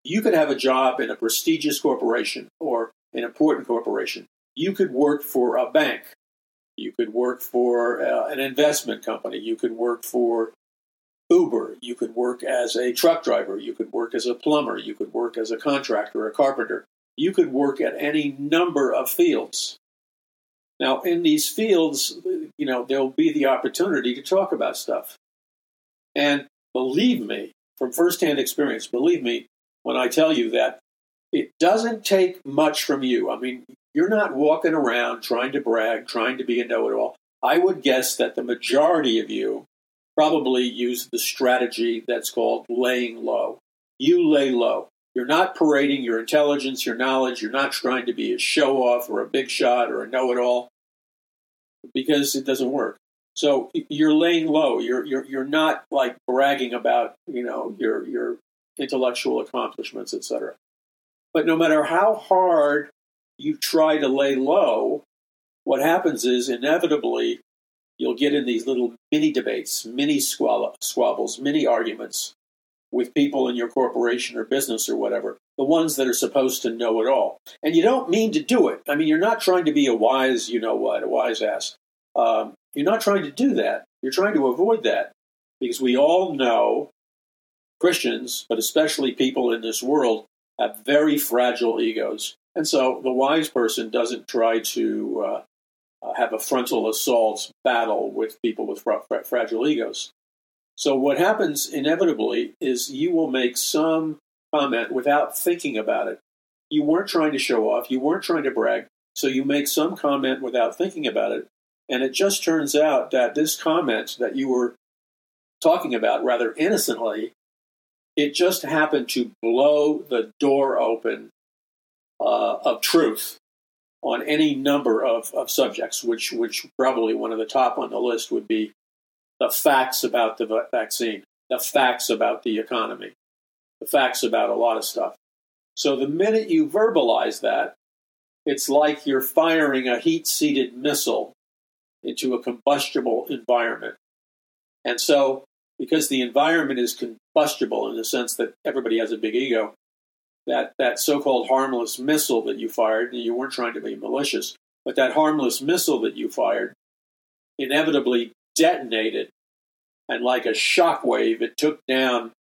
you could have a job in a prestigious corporation or an important corporation. You could work for a bank. You could work for uh, an investment company. You could work for Uber. You could work as a truck driver. You could work as a plumber. You could work as a contractor, a carpenter. You could work at any number of fields. Now, in these fields, you know, there'll be the opportunity to talk about stuff. And believe me, from firsthand experience, believe me when I tell you that it doesn't take much from you. I mean, you're not walking around trying to brag, trying to be a know it all. I would guess that the majority of you probably use the strategy that's called laying low. You lay low. You're not parading your intelligence, your knowledge. You're not trying to be a show off or a big shot or a know it all because it doesn't work. So you're laying low. You're, you're, you're not like bragging about, you know, your, your intellectual accomplishments, etc. But no matter how hard you try to lay low, what happens is inevitably you'll get in these little mini debates, mini squabbles, mini arguments with people in your corporation or business or whatever, the ones that are supposed to know it all. And you don't mean to do it. I mean, you're not trying to be a wise, you know what, a wise ass. Um, you're not trying to do that. You're trying to avoid that because we all know Christians, but especially people in this world, have very fragile egos. And so the wise person doesn't try to uh, uh have a frontal assault battle with people with fra- fra- fragile egos. So what happens inevitably is you will make some comment without thinking about it. You weren't trying to show off, you weren't trying to brag, so you make some comment without thinking about it. And it just turns out that this comment that you were talking about rather innocently, it just happened to blow the door open uh, of truth on any number of, of subjects, which, which probably one of the top on the list would be the facts about the vaccine, the facts about the economy, the facts about a lot of stuff. So the minute you verbalize that, it's like you're firing a heat seated missile into a combustible environment. And so, because the environment is combustible in the sense that everybody has a big ego, that, that so called harmless missile that you fired, you weren't trying to be malicious, but that harmless missile that you fired inevitably detonated. And like a shockwave, it took down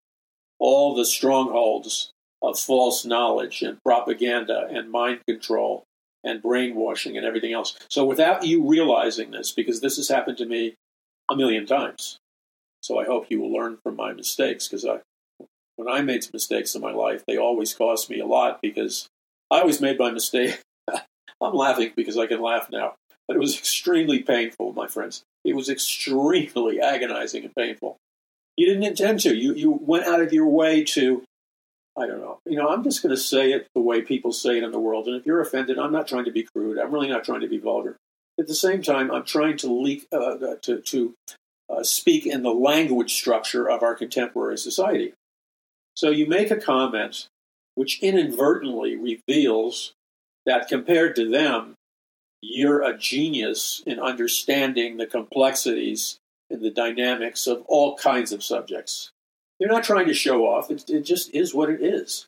all the strongholds of false knowledge and propaganda and mind control and brainwashing and everything else. So without you realizing this, because this has happened to me a million times, So I hope you will learn from my mistakes because I, when I made mistakes in my life, they always cost me a lot because I always made my mistake. I'm laughing because I can laugh now, but it was extremely painful, my friends. It was extremely agonizing and painful. You didn't intend to. You you went out of your way to I don't know. You know, I'm just going to say it the way people say it in the world. And if you're offended, I'm not trying to be crude. I'm really not trying to be vulgar. At the same time, I'm trying to leak uh, to to uh, speak in the language structure of our contemporary society. So you make a comment which inadvertently reveals that compared to them, you're a genius in understanding the complexities and the dynamics of all kinds of subjects. You're not trying to show off, it, it just is what it is.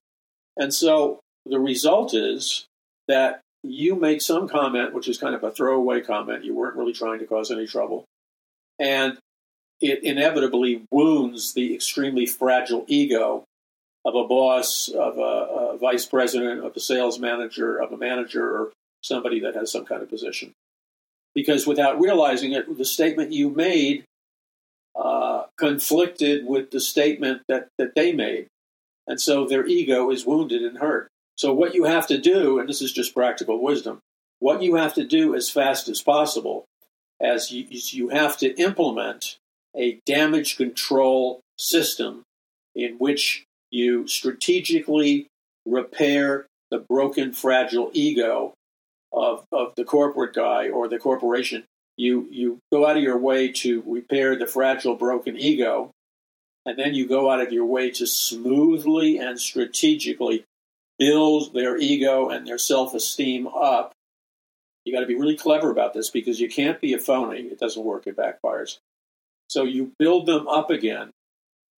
And so the result is that you make some comment, which is kind of a throwaway comment. You weren't really trying to cause any trouble. And it inevitably wounds the extremely fragile ego of a boss, of a, a, vice president, of a sales manager, of a manager, or somebody that has some kind of position. Because without realizing it, the statement you made uh, conflicted with the statement that, that they made. And so their ego is wounded and hurt. So, what you have to do, and this is just practical wisdom, what you have to do as fast as possible, as you, you have to implement a damage control system in which you strategically repair the broken, fragile ego of, of the corporate guy or the corporation. You you go out of your way to repair the fragile broken ego and then you go out of your way to smoothly and strategically build their ego and their self-esteem up. You got to be really clever about this because you can't be a phony. It doesn't work it backfires. So you build them up again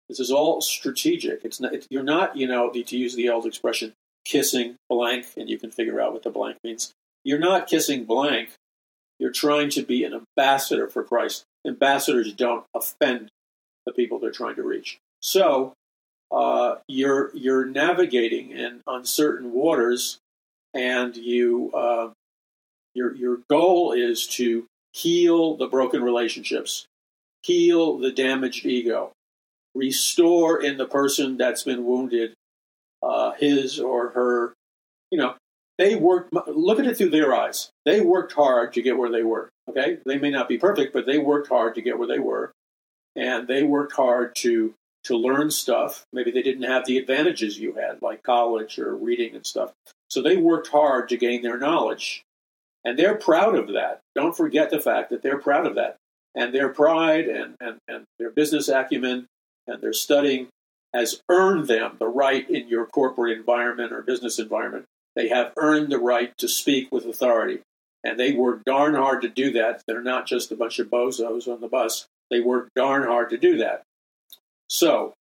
this is all strategic it's not, you're not you know to use the old expression kissing blank and you can figure out what the blank means you're not kissing blank you're trying to be an ambassador for Christ. Ambassadors don't offend the people they're trying to reach. So uh, you're you're navigating in uncertain waters, and you uh, your your goal is to heal the broken relationships, heal the damaged ego, restore in the person that's been wounded uh, his or her, you know, they worked, look at it through their eyes. They worked hard to get where they were. Okay. They may not be perfect, but they worked hard to get where they were. And they worked hard to, to learn stuff. Maybe they didn't have the advantages you had, like college or reading and stuff. So they worked hard to gain their knowledge. And they're proud of that. Don't forget the fact that they're proud of that. And their pride and, and, and their business acumen and their studying has earned them the right in your corporate environment or business environment they have earned the right to speak with authority. And they work darn hard to do that. They're not just a bunch of bozos on the bus. They work darn hard to do that. So,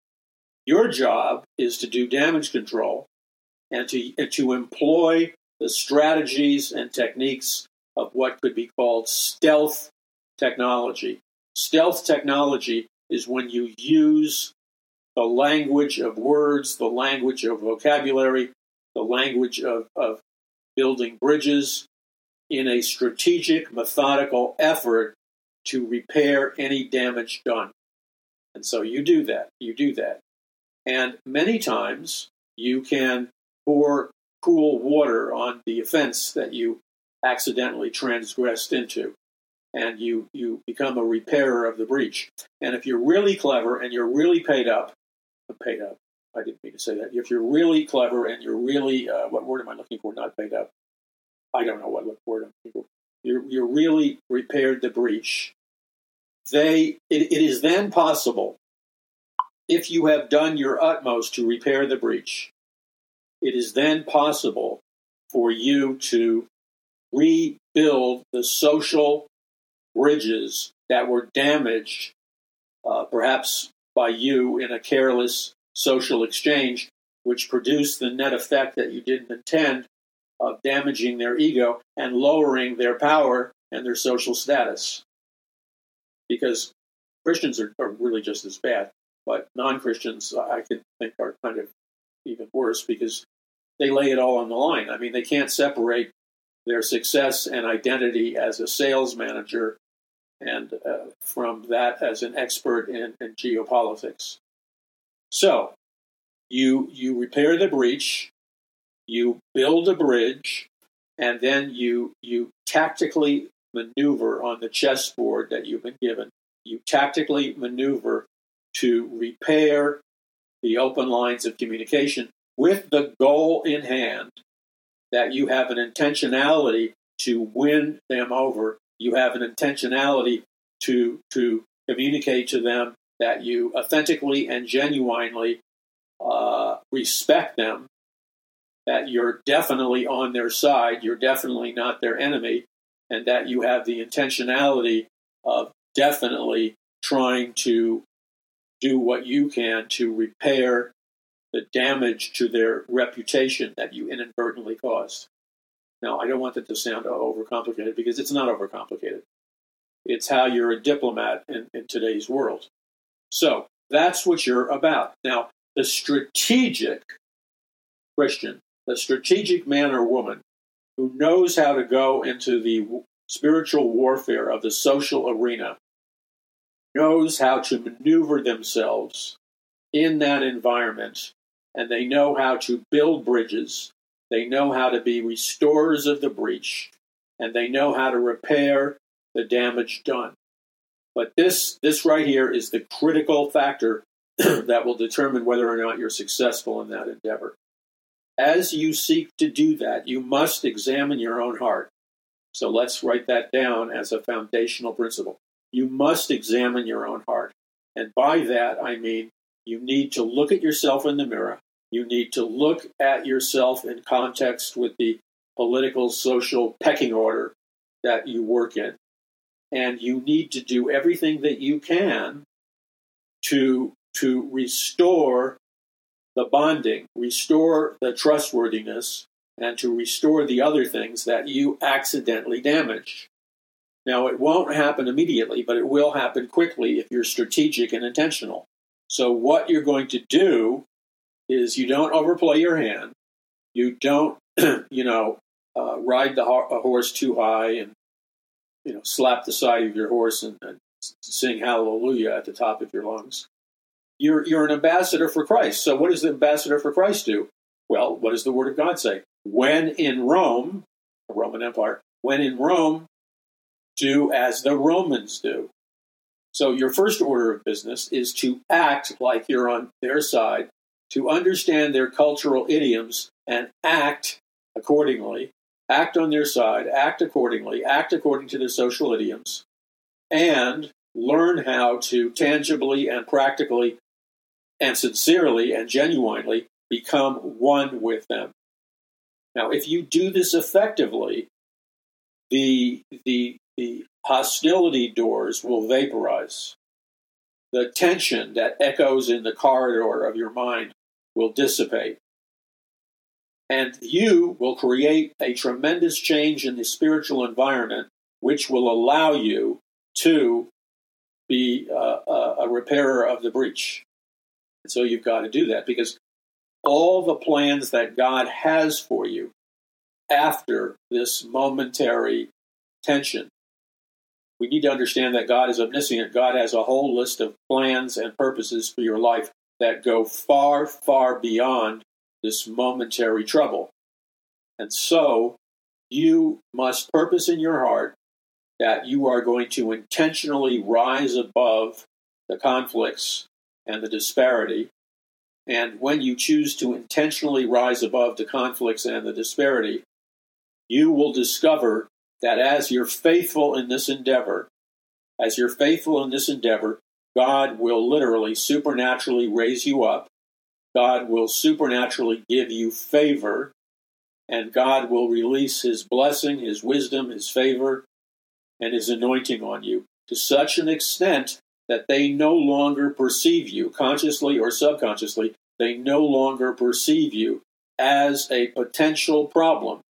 your job is to do damage control and to, and to employ the strategies and techniques of what could be called stealth technology. Stealth technology is when you use the language of words, the language of vocabulary, the language of, of building bridges in a strategic, methodical effort to repair any damage done. And so you do that. You do that. And many times you can pour cool water on the offense that you accidentally transgressed into. And you, you become a repairer of the breach. And if you're really clever and you're really paid up, paid up, I didn't mean to say that. If you're really clever and you're really, uh, what word am I looking for? Not paid up. I don't know what word I'm looking for. You're, you're really repaired the breach. They, it, it is then possible, if you have done your utmost to repair the breach, it is then possible for you to rebuild the social bridges that were damaged, uh, perhaps by you in a careless social exchange, which produced the net effect that you didn't intend of damaging their ego and lowering their power and their social status. Because Christians are, are really just as bad, but non Christians, I could think, are kind of even worse because they lay it all on the line. I mean, they can't separate their success and identity as a sales manager and uh, from that as an expert in, in geopolitics. So, you you repair the breach, you build a bridge, and then you you tactically maneuver on the chessboard that you've been given. You tactically maneuver to repair the open lines of communication with the goal in hand that you have an intentionality to win them over. You have an intentionality to to communicate to them that you authentically and genuinely uh, respect them, that you're definitely on their side, you're definitely not their enemy, and that you have the intentionality of definitely trying to do what you can to repair the damage to their reputation that you inadvertently caused. Now, I don't want that to sound overcomplicated because it's not overcomplicated. It's how you're a diplomat in, in today's world. So that's what you're about. Now, the strategic Christian, the strategic man or woman who knows how to go into the spiritual warfare of the social arena, knows how to maneuver themselves in that environment, and they know how to build bridges, they know how to be restorers of the breach, and they know how to repair the damage done. But this, this right here is the critical factor that will determine whether or not you're successful in that endeavor. As you seek to do that, you must examine your own heart. So let's write that down as a foundational principle. You must examine your own heart. And by that, I mean you need to look at yourself in the mirror. You need to look at yourself in context with the political, social pecking order that you work in. And you need to do everything that you can to to restore the bonding, restore the trustworthiness, and to restore the other things that you accidentally damaged. Now, it won't happen immediately, but it will happen quickly if you're strategic and intentional. So, what you're going to do is you don't overplay your hand. You don't, you know, uh, ride the ho- horse too high and, you know, slap the side of your horse and, and sing hallelujah at the top of your lungs you're, you're an ambassador for Christ. So, what does the ambassador for Christ do? Well, what does the Word of God say? When in Rome, the Roman Empire, when in Rome, do as the Romans do. So, your first order of business is to act like you're on their side, to understand their cultural idioms, and act accordingly. Act on their side, act accordingly, act according to their social idioms, and learn how to tangibly and practically and sincerely and genuinely become one with them. Now, if you do this effectively, the, the, the hostility doors will vaporize. The tension that echoes in the corridor of your mind will dissipate. And you will create a tremendous change in the spiritual environment, which will allow you to be uh, a repairer of the breach. And so you've got to do that because all the plans that God has for you after this momentary tension, we need to understand that God is omniscient. God has a whole list of plans and purposes for your life that go far, far beyond this momentary trouble. And so you must purpose in your heart that you are going to intentionally rise above the conflicts and the disparity. And when you choose to intentionally rise above the conflicts and the disparity, you will discover that as you're faithful in this endeavor, as you're faithful in this endeavor, God will literally supernaturally raise you up. God will supernaturally give you favor, and God will release His blessing, His wisdom, His favor, and His anointing on you to such an extent that they no longer perceive you, consciously or subconsciously, they no longer perceive you as a potential problem.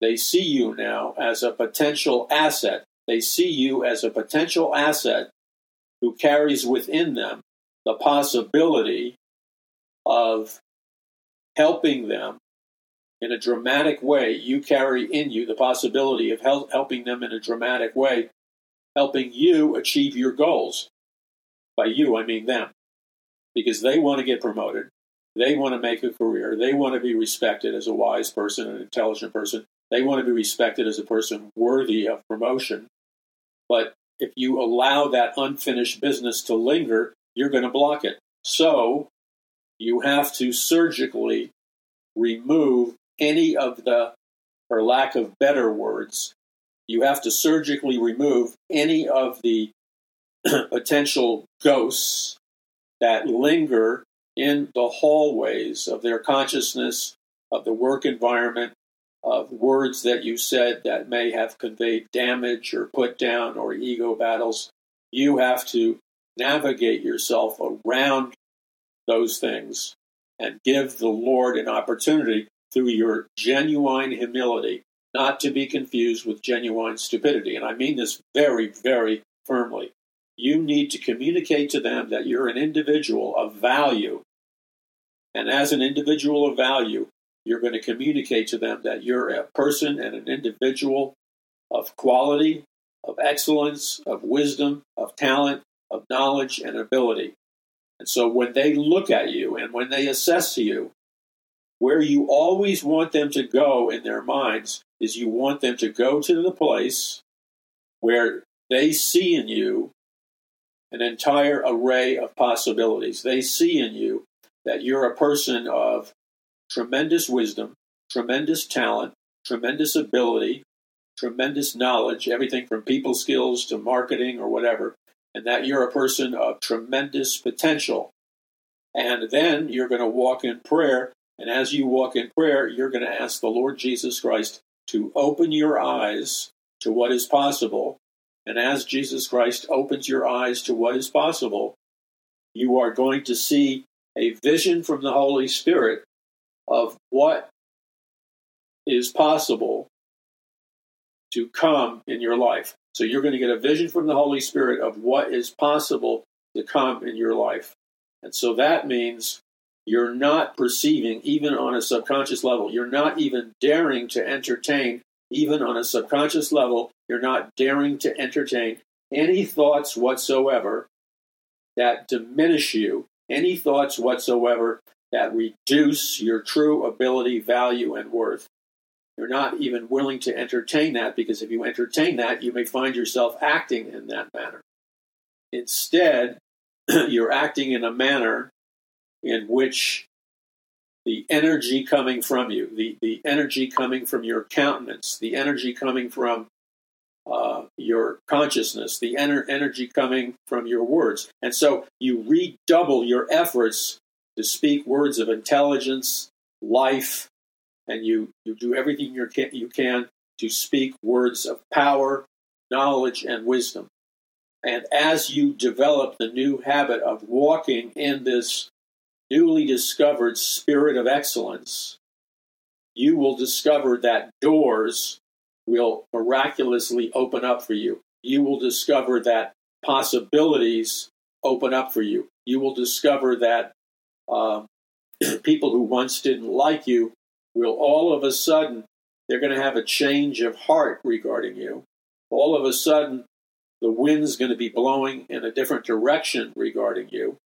They see you now as a potential asset. They see you as a potential asset who carries within them the possibility of helping them in a dramatic way. You carry in you the possibility of helping them in a dramatic way helping you achieve your goals. By you, I mean them. Because they want to get promoted. They want to make a career. They want to be respected as a wise person, an intelligent person. They want to be respected as a person worthy of promotion. But if you allow that unfinished business to linger, you're going to block it. So you have to surgically remove any of the, for lack of better words, you have to surgically remove any of the potential ghosts that linger in the hallways of their consciousness, of the work environment, of words that you said that may have conveyed damage or put down or ego battles. You have to navigate yourself around those things and give the Lord an opportunity through your genuine humility, not to be confused with genuine stupidity. And I mean this very, very firmly. You need to communicate to them that you're an individual of value. And as an individual of value, you're going to communicate to them that you're a person and an individual of quality, of excellence, of wisdom, of talent, of knowledge, and ability. And so when they look at you and when they assess you, where you always want them to go in their minds is you want them to go to the place where they see in you an entire array of possibilities. They see in you that you're a person of tremendous wisdom, tremendous talent, tremendous ability, tremendous knowledge, everything from people skills to marketing or whatever, and that you're a person of tremendous potential. And then you're going to walk in prayer. And as you walk in prayer, you're going to ask the Lord Jesus Christ to open your eyes to what is possible. And as Jesus Christ opens your eyes to what is possible, you are going to see a vision from the Holy Spirit of what is possible to come in your life. So you're going to get a vision from the Holy Spirit of what is possible to come in your life. And so that means you're not perceiving, even on a subconscious level, you're not even daring to entertain, even on a subconscious level, you're not daring to entertain any thoughts whatsoever that diminish you, any thoughts whatsoever that reduce your true ability, value, and worth. You're not even willing to entertain that because if you entertain that, you may find yourself acting in that manner. Instead, you're acting in a manner in which the energy coming from you, the, the energy coming from your countenance, the energy coming from uh, your consciousness, the ener- energy coming from your words. And so you redouble your efforts to speak words of intelligence, life, and you, you do everything you can, you can to speak words of power, knowledge, and wisdom. And as you develop the new habit of walking in this newly discovered spirit of excellence, you will discover that doors will miraculously open up for you. You will discover that possibilities open up for you. You will discover that uh, people who once didn't like you will all of a sudden, they're going to have a change of heart regarding you. All of a sudden, the wind's going to be blowing in a different direction regarding you.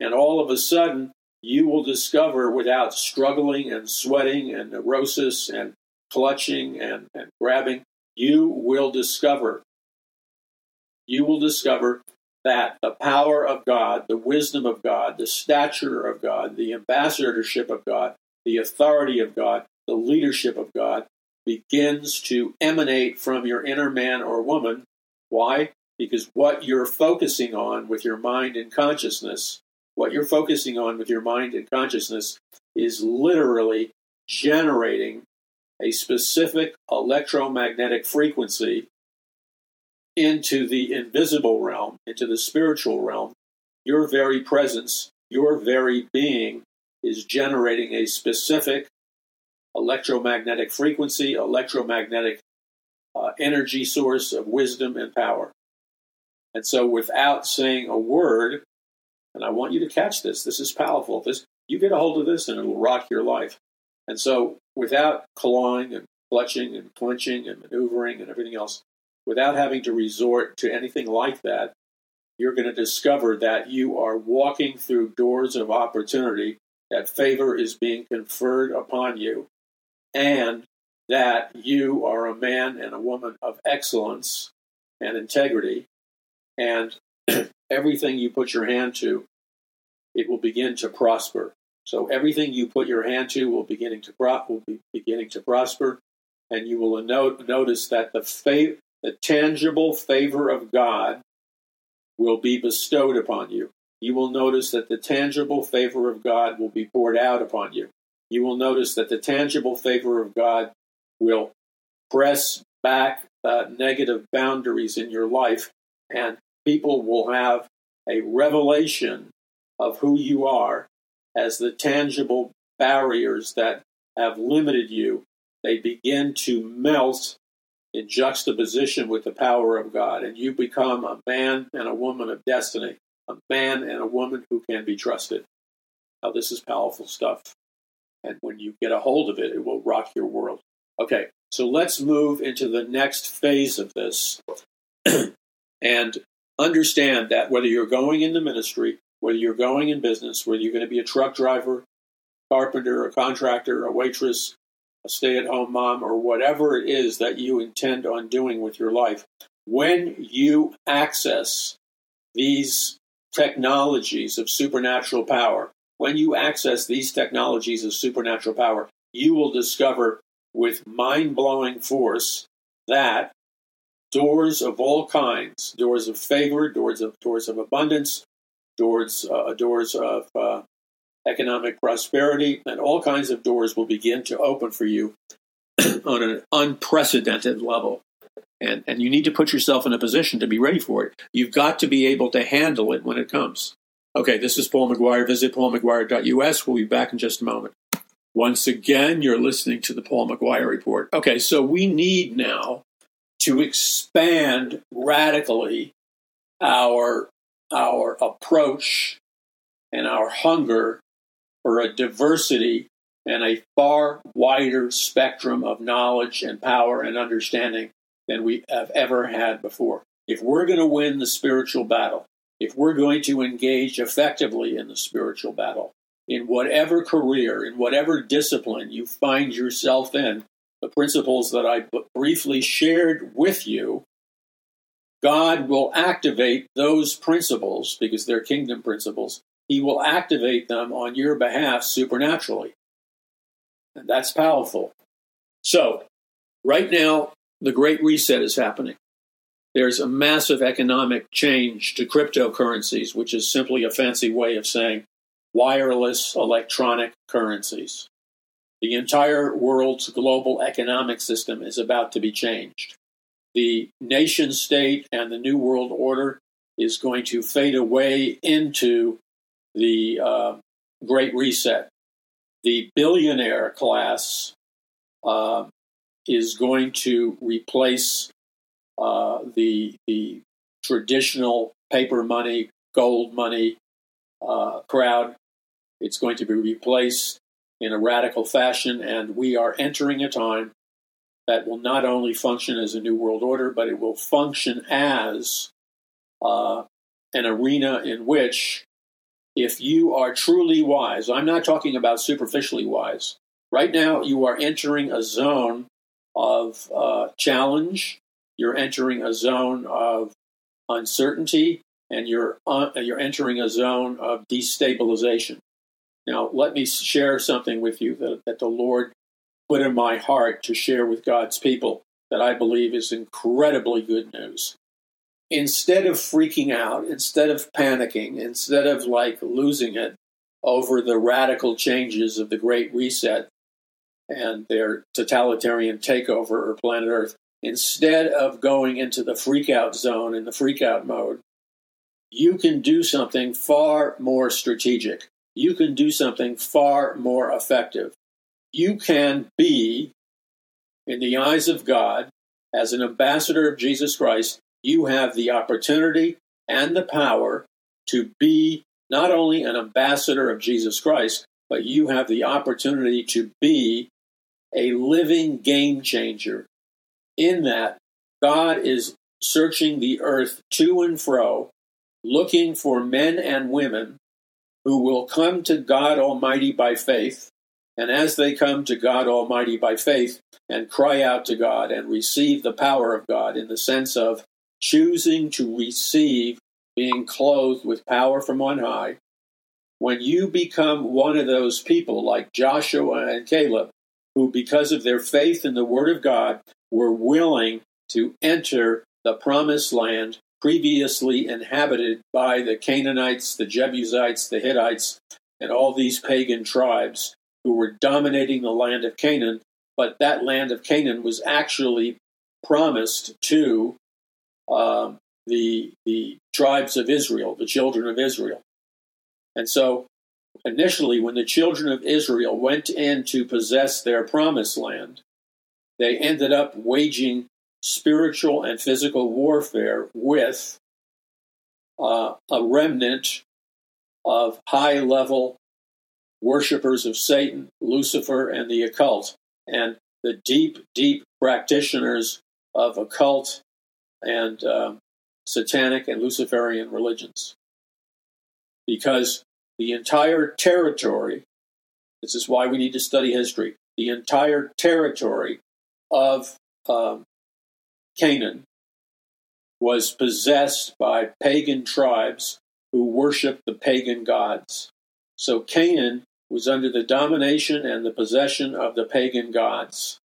And all of a sudden, you will discover without struggling and sweating and neurosis and clutching and, and grabbing, you will discover. You will discover that the power of God, the wisdom of God, the stature of God, the ambassadorship of God the authority of God, the leadership of God, begins to emanate from your inner man or woman. Why? Because what you're focusing on with your mind and consciousness, what you're focusing on with your mind and consciousness is literally generating a specific electromagnetic frequency into the invisible realm, into the spiritual realm. Your very presence, your very being is generating a specific electromagnetic frequency, electromagnetic uh, energy source of wisdom and power. And so, without saying a word, and I want you to catch this, this is powerful. This you get a hold of this, and it will rock your life. And so, without clawing and clutching and clenching and maneuvering and everything else, without having to resort to anything like that, you're going to discover that you are walking through doors of opportunity, that favor is being conferred upon you, and that you are a man and a woman of excellence and integrity, and everything you put your hand to, it will begin to prosper. So everything you put your hand to will beginning to pro- will be beginning to prosper, and you will note, notice that the fa- the tangible favor of God will be bestowed upon you. You will notice that the tangible favor of God will be poured out upon you. You will notice that the tangible favor of God will press back negative boundaries in your life, and people will have a revelation of who you are as the tangible barriers that have limited you. They begin to melt in juxtaposition with the power of God, and you become a man and a woman of destiny, a man and a woman who can be trusted. Now, this is powerful stuff. And when you get a hold of it, it will rock your world. Okay, so let's move into the next phase of this and understand that whether you're going into ministry, whether you're going in business, whether you're going to be a truck driver, carpenter, a contractor, a waitress, stay at home mom, or whatever it is that you intend on doing with your life, when you access these technologies of supernatural power, when you access these technologies of supernatural power, you will discover with mind blowing force that doors of all kinds, doors of favor, doors of doors of abundance, doors uh, doors of uh, economic prosperity, and all kinds of doors will begin to open for you on an unprecedented level. And, and you need to put yourself in a position to be ready for it. You've got to be able to handle it when it comes. Okay, this is Paul McGuire. Visit paulmcguire.us. We'll be back in just a moment. Once again, you're listening to the Paul McGuire Report. Okay, so we need now to expand radically our, our approach and our hunger for a diversity and a far wider spectrum of knowledge and power and understanding than we have ever had before. If we're going to win the spiritual battle, if we're going to engage effectively in the spiritual battle, in whatever career, in whatever discipline you find yourself in, the principles that I briefly shared with you, God will activate those principles because they're kingdom principles he will activate them on your behalf supernaturally. And that's powerful. So, right now, the Great Reset is happening. There's a massive economic change to cryptocurrencies, which is simply a fancy way of saying wireless electronic currencies. The entire world's global economic system is about to be changed. The nation state and the New World Order is going to fade away into the uh, Great Reset. The billionaire class uh, is going to replace uh, the the traditional paper money, gold money uh, crowd. It's going to be replaced in a radical fashion, and we are entering a time that will not only function as a new world order, but it will function as uh, an arena in which if you are truly wise, I'm not talking about superficially wise. Right now, you are entering a zone of uh, challenge. You're entering a zone of uncertainty, and you're uh, you're entering a zone of destabilization. Now, let me share something with you that, that the Lord put in my heart to share with God's people that I believe is incredibly good news instead of freaking out, instead of panicking, instead of like losing it over the radical changes of the Great Reset and their totalitarian takeover of planet Earth, instead of going into the freakout zone in the freakout mode, you can do something far more strategic. You can do something far more effective. You can be, in the eyes of God, as an ambassador of Jesus Christ, you have the opportunity and the power to be not only an ambassador of Jesus Christ, but you have the opportunity to be a living game changer. In that, God is searching the earth to and fro, looking for men and women who will come to God Almighty by faith. And as they come to God Almighty by faith and cry out to God and receive the power of God in the sense of choosing to receive being clothed with power from on high, when you become one of those people like Joshua and Caleb, who, because of their faith in the Word of God, were willing to enter the promised land previously inhabited by the Canaanites, the Jebusites, the Hittites, and all these pagan tribes who were dominating the land of Canaan. But that land of Canaan was actually promised to um, the the tribes of Israel, the children of Israel. And so initially when the children of Israel went in to possess their promised land, they ended up waging spiritual and physical warfare with uh, a remnant of high level worshippers of Satan, Lucifer, and the occult, and the deep, deep practitioners of occult and uh, satanic and Luciferian religions. Because the entire territory, this is why we need to study history, the entire territory of um, Canaan was possessed by pagan tribes who worshiped the pagan gods. So Canaan was under the domination and the possession of the pagan gods.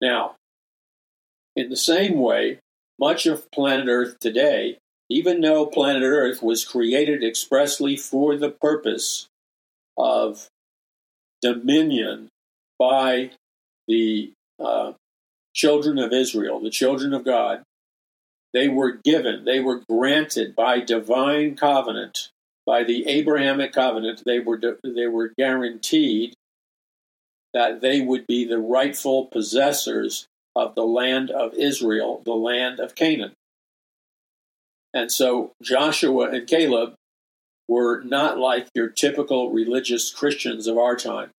Now, in the same way, much of planet Earth today, even though planet Earth was created expressly for the purpose of dominion by the uh, children of Israel, the children of God, they were given, they were granted by divine covenant, by the Abrahamic covenant, they were, they were guaranteed that they would be the rightful possessors of the land of Israel, the land of Canaan. And so Joshua and Caleb were not like your typical religious Christians of our time.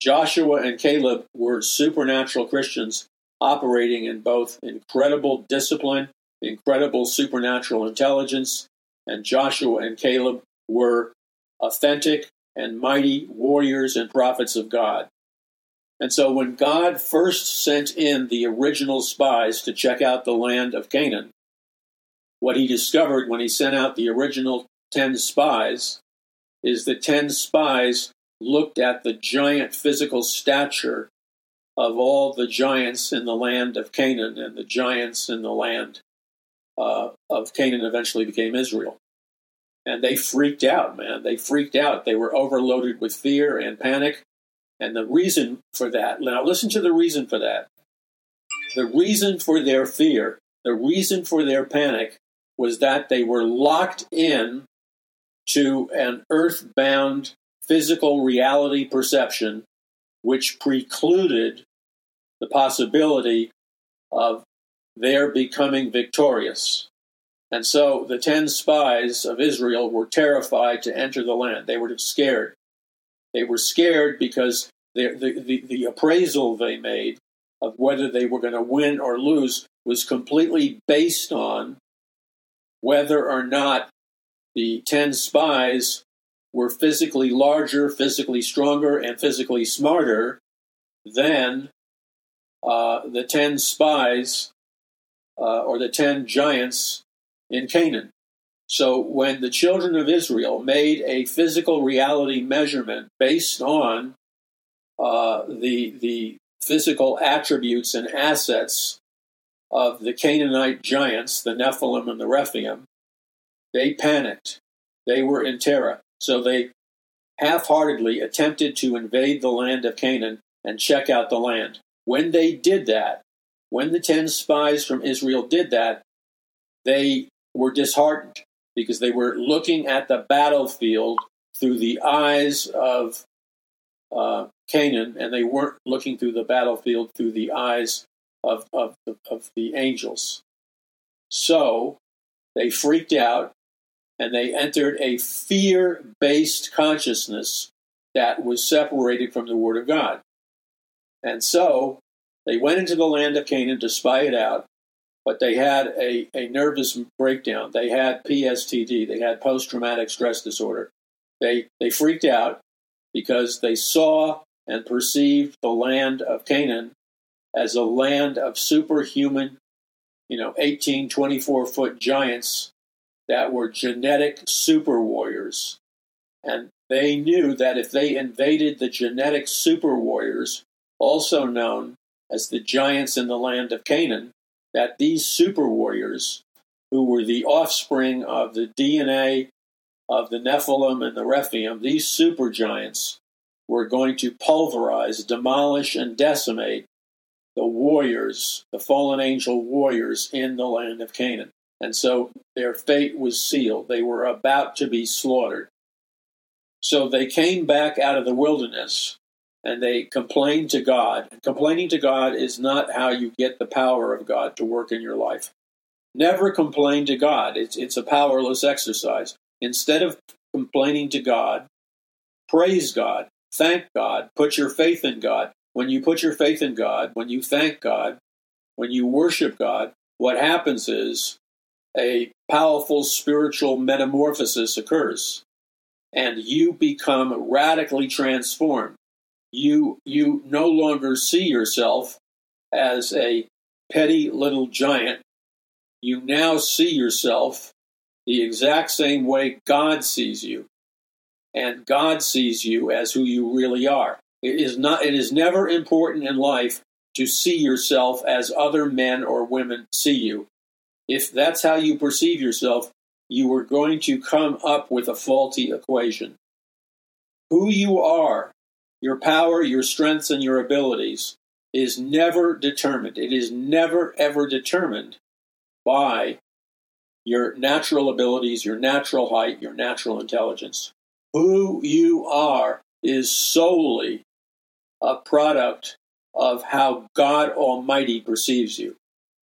Joshua and Caleb were supernatural Christians operating in both incredible discipline, incredible supernatural intelligence, and Joshua and Caleb were authentic and mighty warriors and prophets of God. And so when God first sent in the original spies to check out the land of Canaan, what he discovered when he sent out the original 10 spies is the 10 spies looked at the giant physical stature of all the giants in the land of Canaan, and the giants in the land uh, of Canaan eventually became Israel. And they freaked out, man. They freaked out. They were overloaded with fear and panic. And the reason for that, now listen to the reason for that. The reason for their fear, the reason for their panic was that they were locked in to an earthbound physical reality perception which precluded the possibility of their becoming victorious. And so the ten spies of Israel were terrified to enter the land. They were scared. They were scared because the, the, the appraisal they made of whether they were going to win or lose was completely based on whether or not the 10 spies were physically larger, physically stronger, and physically smarter than uh, the 10 spies uh, or the 10 giants in Canaan. So when the children of Israel made a physical reality measurement based on uh, the the physical attributes and assets of the Canaanite giants, the Nephilim and the Rephaim, they panicked. They were in terror. So they half heartedly attempted to invade the land of Canaan and check out the land. When they did that, when the ten spies from Israel did that, they were disheartened because they were looking at the battlefield through the eyes of uh, Canaan, and they weren't looking through the battlefield through the eyes of, of, of the angels. So they freaked out and they entered a fear based consciousness that was separated from the Word of God. And so they went into the land of Canaan to spy it out. but they had a, a nervous breakdown. They had PSTD. They had post traumatic stress disorder. They, they freaked out because they saw and perceived the land of Canaan as a land of superhuman, you know, 18, 24 foot giants that were genetic super warriors. And they knew that if they invaded the genetic super warriors, also known as the giants in the land of Canaan, that these super warriors, who were the offspring of the DNA of the Nephilim and the Rephaim, these super giants, were going to pulverize, demolish, and decimate the warriors, the fallen angel warriors in the land of Canaan. And so their fate was sealed. They were about to be slaughtered. So they came back out of the wilderness and they complained to God. complaining to God is not how you get the power of God to work in your life. Never complain to God. It's, it's a powerless exercise. Instead of complaining to God, praise God, thank God, put your faith in God. When you put your faith in God, when you thank God, when you worship God, what happens is a powerful spiritual metamorphosis occurs and you become radically transformed. You, you no longer see yourself as a petty little giant. You now see yourself the exact same way God sees you. And God sees you as who you really are. It is not it is never important in life to see yourself as other men or women see you. If that's how you perceive yourself, you are going to come up with a faulty equation. Who you are, your power, your strengths, and your abilities is never determined. It is never, ever determined by your natural abilities, your natural height, your natural intelligence. Who you are is solely a product of how God Almighty perceives you.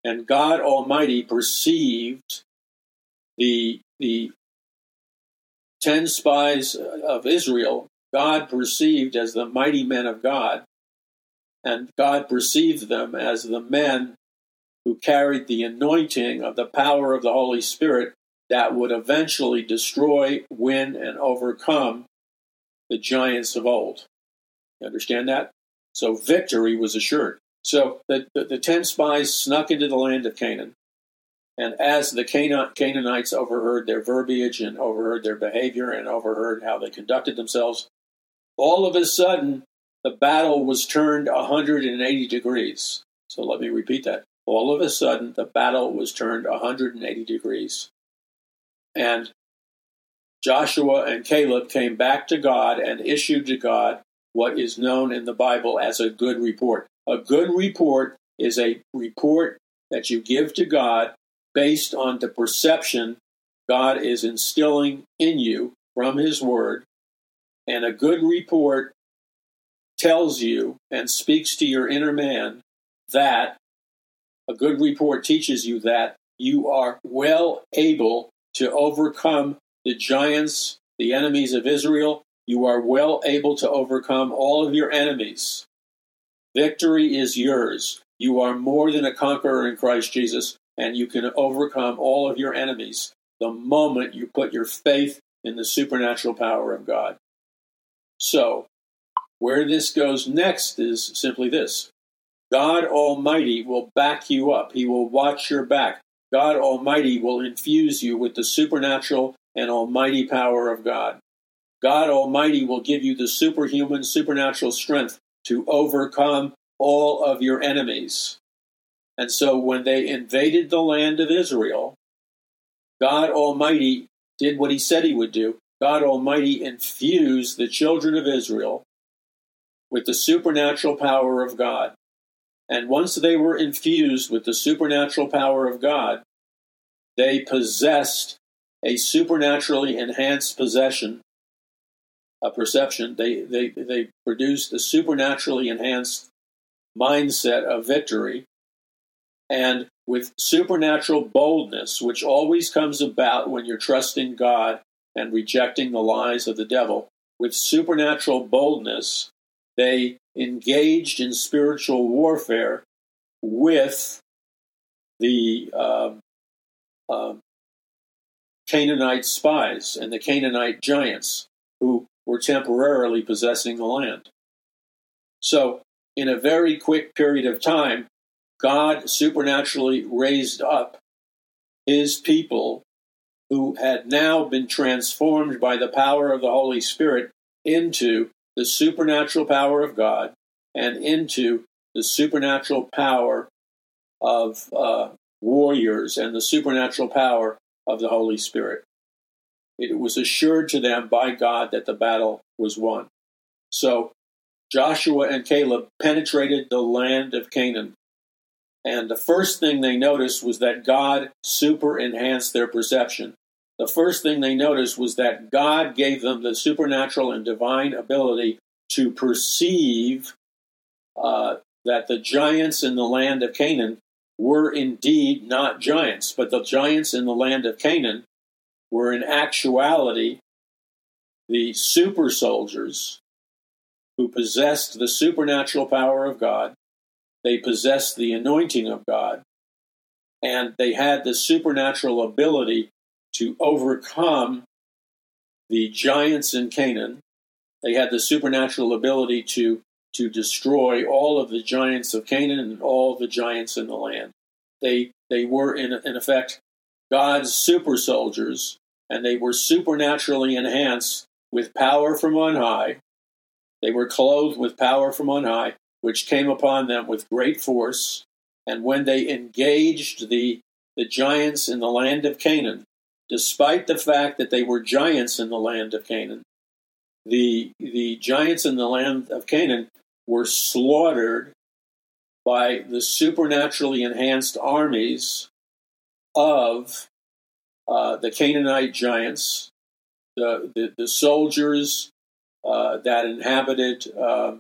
And God Almighty perceived the, the 10 spies of Israel, God perceived as the mighty men of God, and God perceived them as the men who carried the anointing of the power of the Holy Spirit that would eventually destroy, win, and overcome the giants of old. You understand that? So victory was assured. So the, the, the, ten spies snuck into the land of Canaan. And as the Canaanites overheard their verbiage and overheard their behavior and overheard how they conducted themselves, all of a sudden the battle was turned 180 degrees. So let me repeat that. All of a sudden the battle was turned 180 degrees. And Joshua and Caleb came back to God and issued to God what is known in the Bible as a good report. A good report is a report that you give to God based on the perception God is instilling in you from His Word. And a good report tells you and speaks to your inner man that a good report teaches you that you are well able to overcome the giants, the enemies of Israel, you are well able to overcome all of your enemies. Victory is yours. You are more than a conqueror in Christ Jesus, and you can overcome all of your enemies the moment you put your faith in the supernatural power of God. So, where this goes next is simply this God Almighty will back you up, He will watch your back. God Almighty will infuse you with the supernatural and almighty power of God. God Almighty will give you the superhuman, supernatural strength to overcome all of your enemies. And so when they invaded the land of Israel, God Almighty did what he said he would do. God Almighty infused the children of Israel with the supernatural power of God. And once they were infused with the supernatural power of God, they possessed a supernaturally enhanced possession a perception. They, they, they produced a supernaturally enhanced mindset of victory. And with supernatural boldness, which always comes about when you're trusting God and rejecting the lies of the devil, with supernatural boldness, they engaged in spiritual warfare with the uh, uh, Canaanite spies and the Canaanite giants who were temporarily possessing the land. So, in a very quick period of time, God supernaturally raised up his people who had now been transformed by the power of the Holy Spirit into the supernatural power of God and into the supernatural power of uh, warriors and the supernatural power of the Holy Spirit. It was assured to them by God that the battle was won. So Joshua and Caleb penetrated the land of Canaan. And the first thing they noticed was that God super enhanced their perception. The first thing they noticed was that God gave them the supernatural and divine ability to perceive uh, that the giants in the land of Canaan were indeed not giants, but the giants in the land of Canaan were in actuality the super soldiers who possessed the supernatural power of God. They possessed the anointing of God, and they had the supernatural ability to overcome the giants in Canaan. They had the supernatural ability to to destroy all of the giants of Canaan and all the giants in the land. They they were in in effect God's super soldiers, and they were supernaturally enhanced with power from on high. They were clothed with power from on high, which came upon them with great force. And when they engaged the the giants in the land of Canaan, despite the fact that they were giants in the land of Canaan, the the giants in the land of Canaan were slaughtered by the supernaturally enhanced armies of uh, the Canaanite giants, the, the, the soldiers uh, that inhabited uh,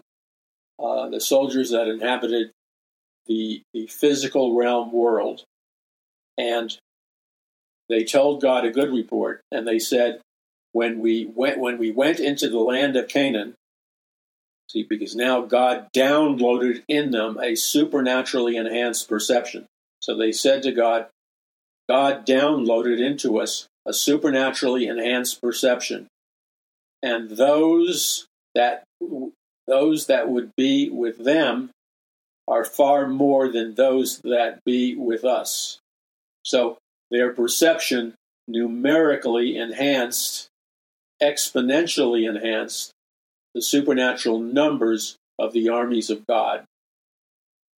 uh the soldiers that inhabited the, the physical realm world. And they told God a good report, and they said, when we went when we went into the land of Canaan, See, because now God downloaded in them a supernaturally enhanced perception. So they said to God, God downloaded into us a supernaturally enhanced perception. And those that those that would be with them are far more than those that be with us. So their perception numerically enhanced, exponentially enhanced, the supernatural numbers of the armies of God.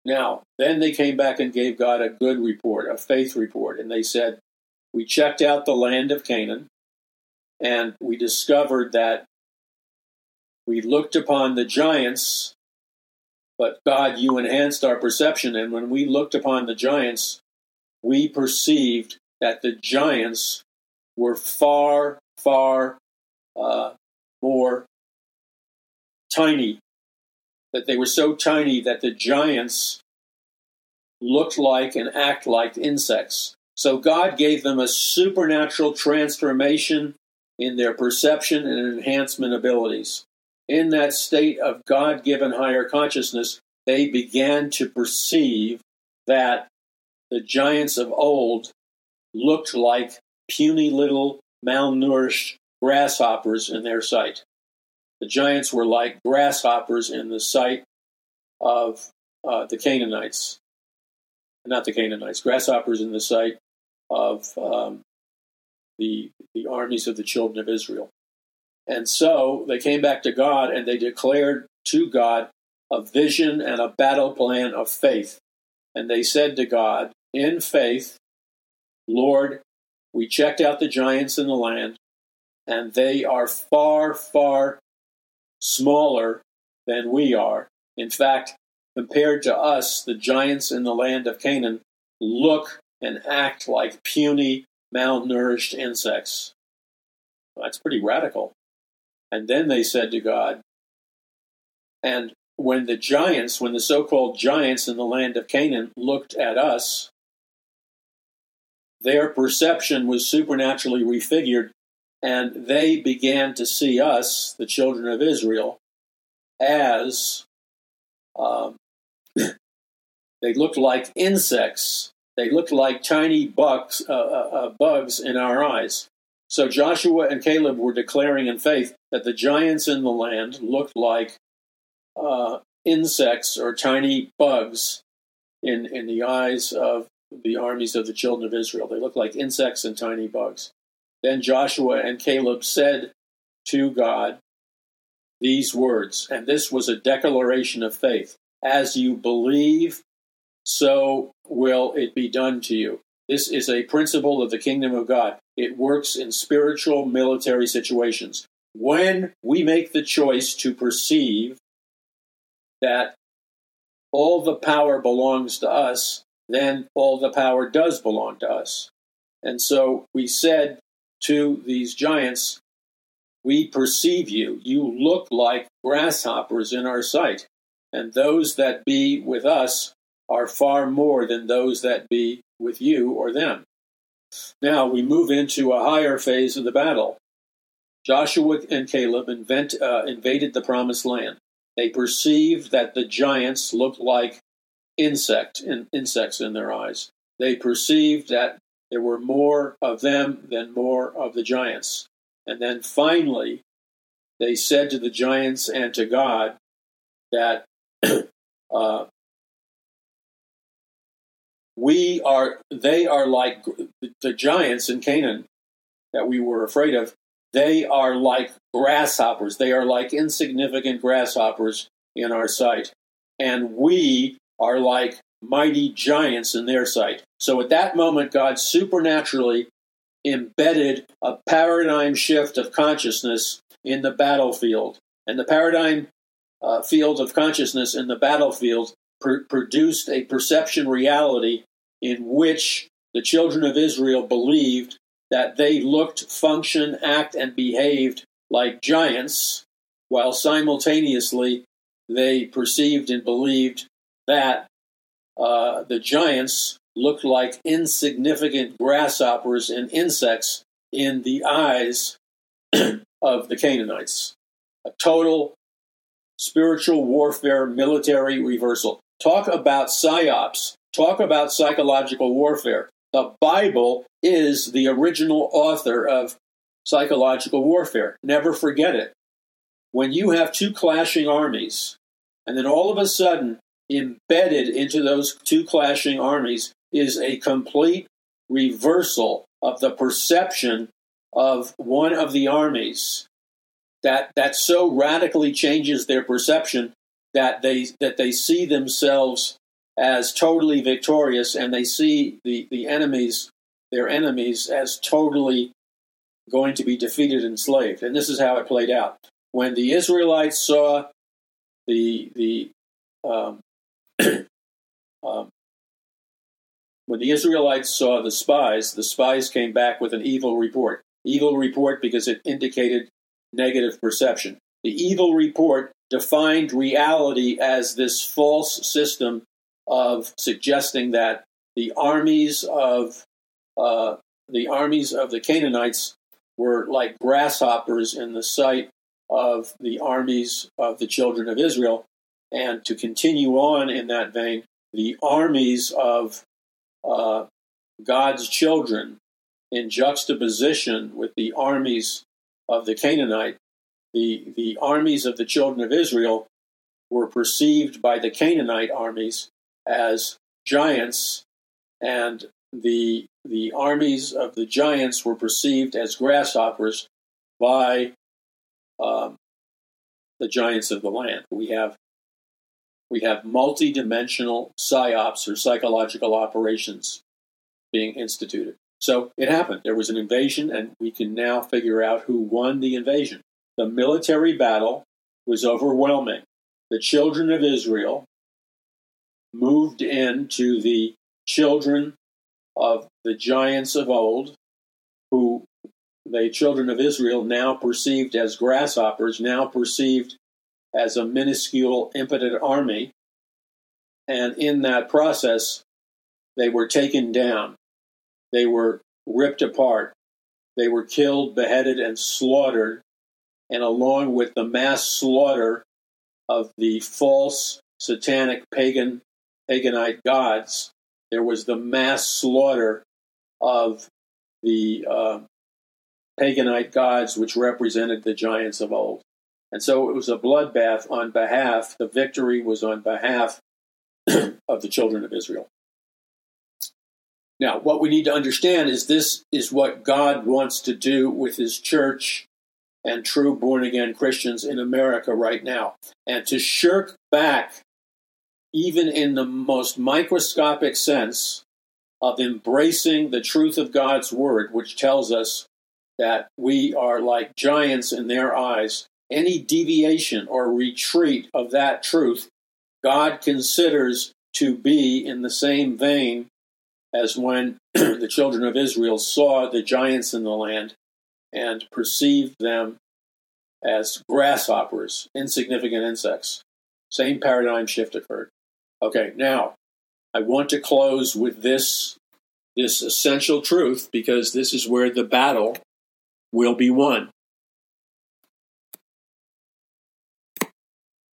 Now, then they came back and gave God a good report, a faith report, and they said, We checked out the land of Canaan, and we discovered that we looked upon the giants, but God, you enhanced our perception, and when we looked upon the giants, we perceived that the giants were far, far uh, more tiny, that they were so tiny that the giants looked like and act like insects. So God gave them a supernatural transformation in their perception and enhancement abilities. In that state of God given higher consciousness, they began to perceive that the giants of old looked like puny little malnourished grasshoppers in their sight. The giants were like grasshoppers in the sight of uh, the Canaanites. Not the Canaanites, grasshoppers in the sight of um, the, the armies of the children of Israel. And so they came back to God and they declared to God a vision and a battle plan of faith. And they said to God, in faith, Lord, we checked out the giants in the land, and they are far, far smaller than we are. In fact, compared to us, the giants in the land of Canaan look and act like puny, malnourished insects. That's pretty radical. And then they said to God, and when the giants, when the so called giants in the land of Canaan looked at us, their perception was supernaturally refigured and they began to see us, the children of Israel, as um, they looked like insects. They looked like tiny bugs, uh, uh, uh, bugs in our eyes. So Joshua and Caleb were declaring in faith that the giants in the land looked like uh, insects or tiny bugs in, in the eyes of the armies of the children of Israel. They looked like insects and tiny bugs. Then Joshua and Caleb said to God these words, and this was a declaration of faith As you believe, so will it be done to you. This is a principle of the kingdom of God. It works in spiritual military situations. When we make the choice to perceive that all the power belongs to us, then all the power does belong to us. And so we said to these giants, We perceive you. You look like grasshoppers in our sight. And those that be with us are far more than those that be with you or them. Now we move into a higher phase of the battle. Joshua and Caleb invent, uh, invaded the promised land. They perceived that the giants looked like insect in, insects in their eyes. They perceived that there were more of them than more of the giants. And then finally, they said to the giants and to God that uh, we are, they are like the giants in Canaan that we were afraid of. They are like grasshoppers. They are like insignificant grasshoppers in our sight. And we are like mighty giants in their sight. So at that moment, God supernaturally embedded a paradigm shift of consciousness in the battlefield. And the paradigm uh, field of consciousness in the battlefield pr- produced a perception reality in which the children of Israel believed that they looked, functioned, act, and behaved like giants, while simultaneously they perceived and believed that uh, the giants looked like insignificant grasshoppers and insects in the eyes of the Canaanites. A total spiritual warfare military reversal. Talk about psyops. Talk about psychological warfare. The Bible is the original author of psychological warfare. Never forget it. When you have two clashing armies, and then all of a sudden, embedded into those two clashing armies is a complete reversal of the perception of one of the armies that that so radically changes their perception that they that they see themselves as totally victorious and they see the, the enemies their enemies as totally going to be defeated and enslaved. And this is how it played out. When the Israelites saw the the um, um, when the Israelites saw the spies, the spies came back with an evil report. Evil report because it indicated negative perception. The evil report defined reality as this false system of suggesting that the armies of uh, the armies of the Canaanites were like grasshoppers in the sight of the armies of the children of Israel. And to continue on in that vein, the armies of uh, God's children in juxtaposition with the armies of the Canaanite, the, the armies of the children of Israel were perceived by the Canaanite armies as giants, and the, the armies of the giants were perceived as grasshoppers by um, the giants of the land. We have we have multi-dimensional psyops or psychological operations being instituted. So it happened. There was an invasion, and we can now figure out who won the invasion. The military battle was overwhelming. The children of Israel moved into the children of the giants of old, who the children of Israel now perceived as grasshoppers, now perceived as a minuscule, impotent army. And in that process, they were taken down. They were ripped apart. They were killed, beheaded, and slaughtered. And along with the mass slaughter of the false satanic pagan paganite gods, there was the mass slaughter of the uh, paganite gods, which represented the giants of old. And so it was a bloodbath on behalf, the victory was on behalf of the children of Israel. Now, what we need to understand is this is what God wants to do with his church and true born again Christians in America right now. And to shirk back, even in the most microscopic sense, of embracing the truth of God's word, which tells us that we are like giants in their eyes. Any deviation or retreat of that truth, God considers to be in the same vein as when the children of Israel saw the giants in the land and perceived them as grasshoppers, insignificant insects. Same paradigm shift occurred. Okay, now I want to close with this this essential truth because this is where the battle will be won.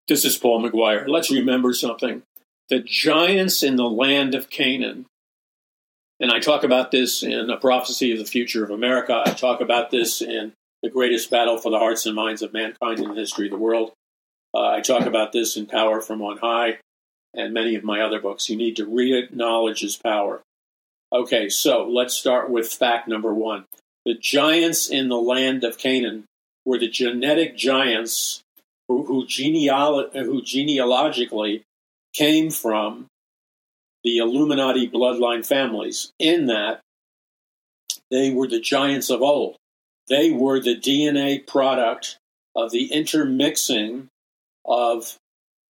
This is Paul McGuire. Let's remember something. The giants in the land of Canaan, and I talk about this in A Prophecy of the Future of America. I talk about this in The Greatest Battle for the Hearts and Minds of Mankind in the History of the World. Uh, I talk about this in Power from On High and many of my other books. You need to re acknowledge his power. Okay, so let's start with fact number one. The giants in the land of Canaan were the genetic giants who, who, genealo- who genealogically came from the Illuminati bloodline families, in that they were the giants of old. They were the DNA product of the intermixing of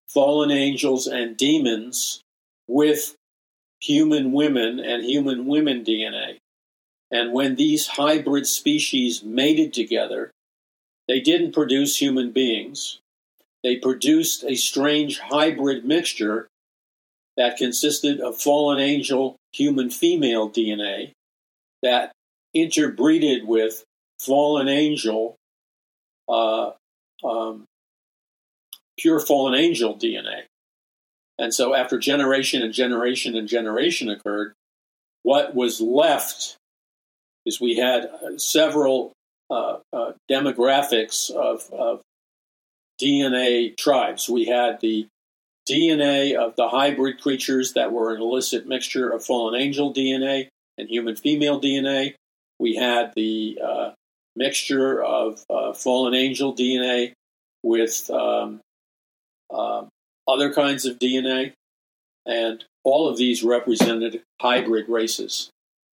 fallen angels and demons with human women and human women DNA. And when these hybrid species mated together, they didn't produce human beings. They produced a strange hybrid mixture that consisted of fallen angel human female DNA that interbreeded with fallen angel, uh, um, pure fallen angel DNA. And so, after generation and generation and generation occurred, what was left is we had uh, several uh, uh, demographics of, of DNA tribes. We had the DNA of the hybrid creatures that were an illicit mixture of fallen angel DNA and human female DNA. We had the uh, mixture of uh, fallen angel DNA with um, uh, other kinds of DNA, and all of these represented hybrid races.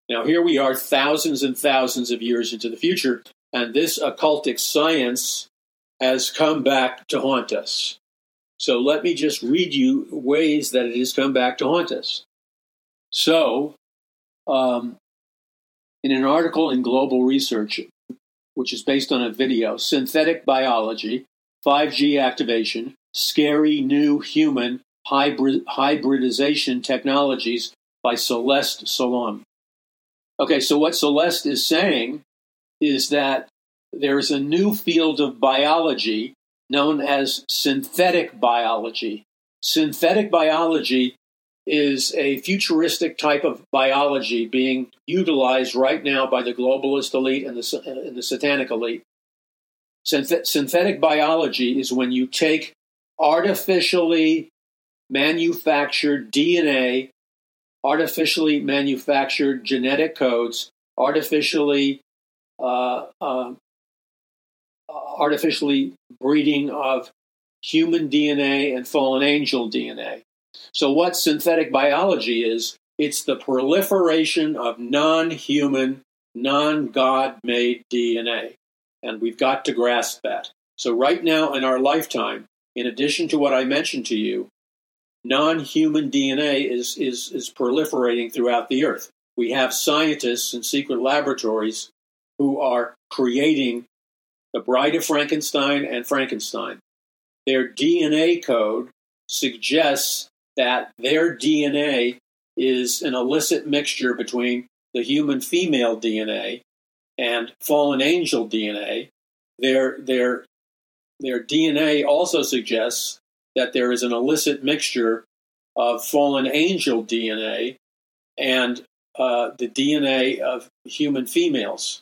Now, here we are thousands and thousands of years into the future, and this occultic science has come back to haunt us. So let me just read you ways that it has come back to haunt us. So, um, in an article in Global Research, which is based on a video, Synthetic Biology, 5G Activation, Scary New Human Hybrid, Hybridization Technologies by Celeste Solum. Okay, so what Celeste is saying is that there's a new field of biology known as synthetic biology. Synthetic biology is a futuristic type of biology being utilized right now by the globalist elite and the, and the satanic elite. Synth- synthetic biology is when you take artificially manufactured DNA, artificially manufactured genetic codes, artificially uh, uh, artificially breeding of human DNA and fallen angel DNA. So, what synthetic biology is, it's the proliferation of non human, non God made DNA. And we've got to grasp that. So, right now in our lifetime, in addition to what I mentioned to you, non human DNA is, is, is proliferating throughout the earth. We have scientists in secret laboratories who are creating the Bride of Frankenstein and Frankenstein. Their DNA code suggests that their DNA is an illicit mixture between the human female DNA and fallen angel DNA. Their, their their DNA also suggests that there is an illicit mixture of fallen angel DNA and uh, the DNA of human females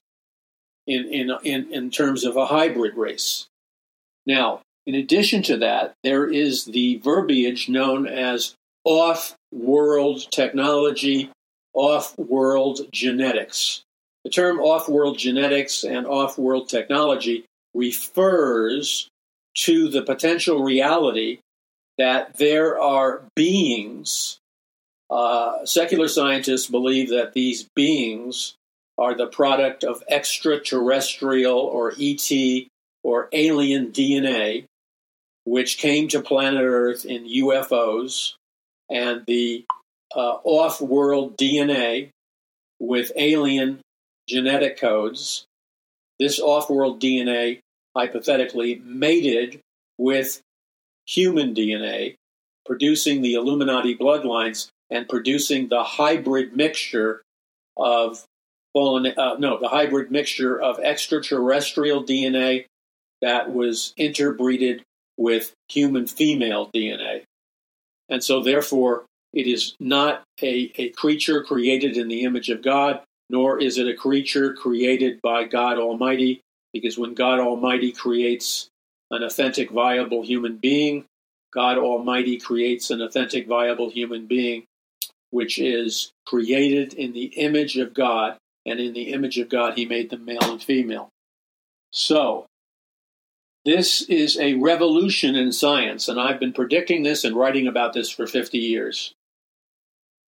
in, in, in, in terms of a hybrid race. Now, in addition to that, there is the verbiage known as off world technology, off world genetics. The term off world genetics and off world technology refers to the potential reality that there are beings. Uh, secular scientists believe that these beings are the product of extraterrestrial or ET or alien DNA, which came to planet Earth in UFOs, and the uh, off world DNA with alien genetic codes. This off world DNA hypothetically mated with human DNA, producing the Illuminati bloodlines and producing the hybrid mixture of fallen, uh, no, the hybrid mixture of extraterrestrial DNA that was interbreeded with human female DNA. And so, therefore, it is not a, a creature created in the image of God, nor is it a creature created by God Almighty, because when God Almighty creates an authentic, viable human being, God Almighty creates an authentic, viable human being, which is created in the image of God, and in the image of God, He made them male and female. So, this is a revolution in science, and I've been predicting this and writing about this for 50 years.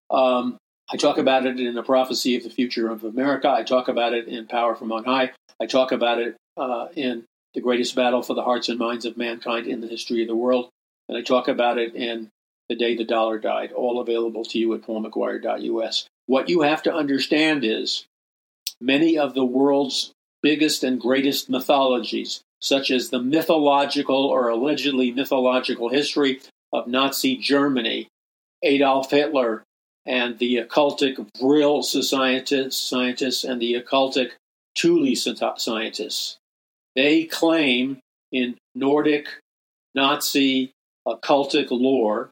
Um, I talk about it in the prophecy of the future of America. I talk about it in Power from On High. I talk about it uh, in the greatest battle for the hearts and minds of mankind in the history of the world. And I talk about it in The Day the Dollar Died, all available to you at paulmcguire.us. What you have to understand is many of the world's biggest and greatest mythologies, such as the mythological or allegedly mythological history of Nazi Germany, Adolf Hitler, and the occultic Vril scientists, and the occultic Thule scientists. They claim in Nordic Nazi occultic lore,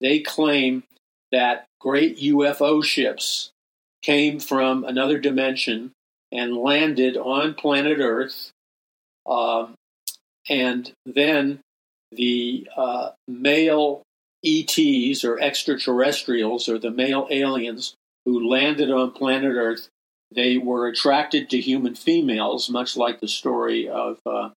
they claim that great UFO ships came from another dimension and landed on planet Earth. Um, and then the uh, male ETs or extraterrestrials or the male aliens who landed on planet Earth, they were attracted to human females, much like the story of uh,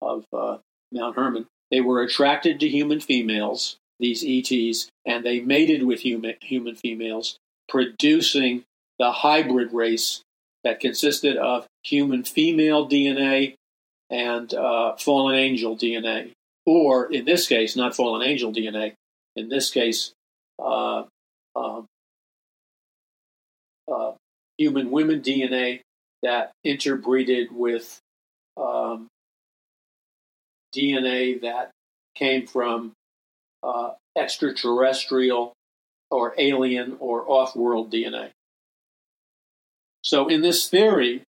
of uh, Mount Hermon. They were attracted to human females, these ETs, and they mated with human human females, producing the hybrid race that consisted of human female DNA and uh, fallen angel DNA, or in this case, not fallen angel DNA, in this case, uh, um, uh, human women DNA that interbreeded with um, DNA that came from uh, extraterrestrial or alien or off world DNA. So, in this theory,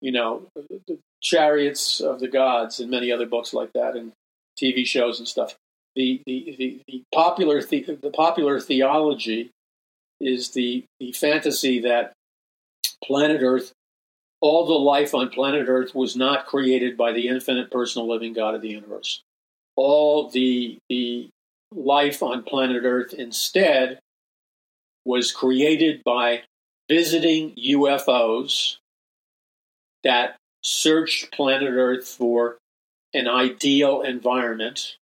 you know, the chariots of the gods and many other books like that and TV shows and stuff, the, the, the, the popular the, the popular theology is the, the fantasy that planet Earth, all the life on planet Earth was not created by the infinite personal living God of the universe. All the, the life on planet Earth instead was created by visiting UFOs that searched planet Earth for an ideal environment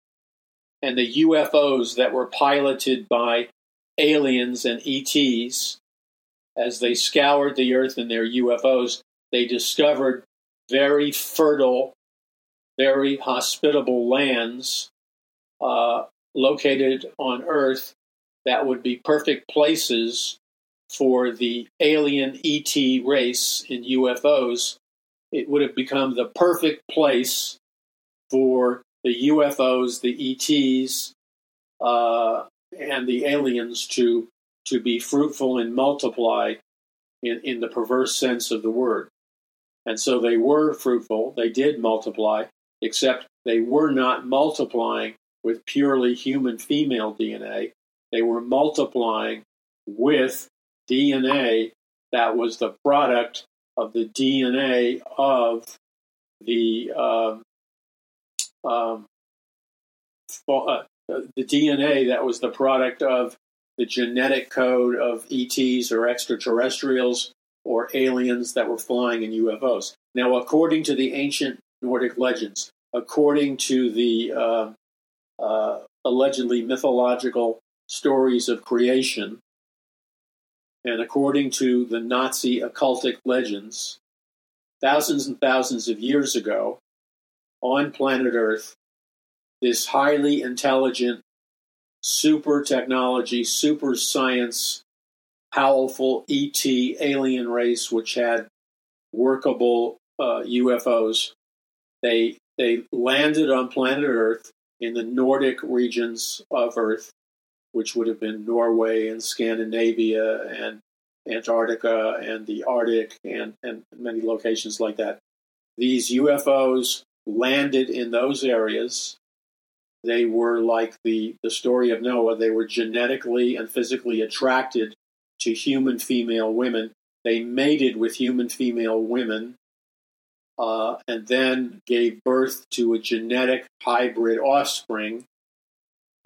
and the UFOs that were piloted by aliens and ETs, as they scoured the earth in their UFOs, they discovered very fertile, very hospitable lands uh, located on Earth that would be perfect places for the alien ET race in UFOs. It would have become the perfect place for the UFOs, the ETs, uh, and the aliens to to be fruitful and multiply in, in the perverse sense of the word. And so they were fruitful, they did multiply, except they were not multiplying with purely human female DNA. They were multiplying with DNA that was the product of the DNA of the um, um, uh, the DNA that was the product of the genetic code of ETs or extraterrestrials or aliens that were flying in UFOs. Now, according to the ancient Nordic legends, according to the uh, uh, allegedly mythological stories of creation, and according to the Nazi occultic legends, thousands and thousands of years ago, on planet Earth, this highly intelligent, super technology, super science, powerful ET alien race, which had workable uh, UFOs, they they landed on planet Earth in the Nordic regions of Earth, which would have been Norway and Scandinavia and Antarctica and the Arctic and, and many locations like that. These UFOs landed in those areas. They were like the, the story of Noah. They were genetically and physically attracted to human female women. They mated with human female women uh, and then gave birth to a genetic hybrid offspring,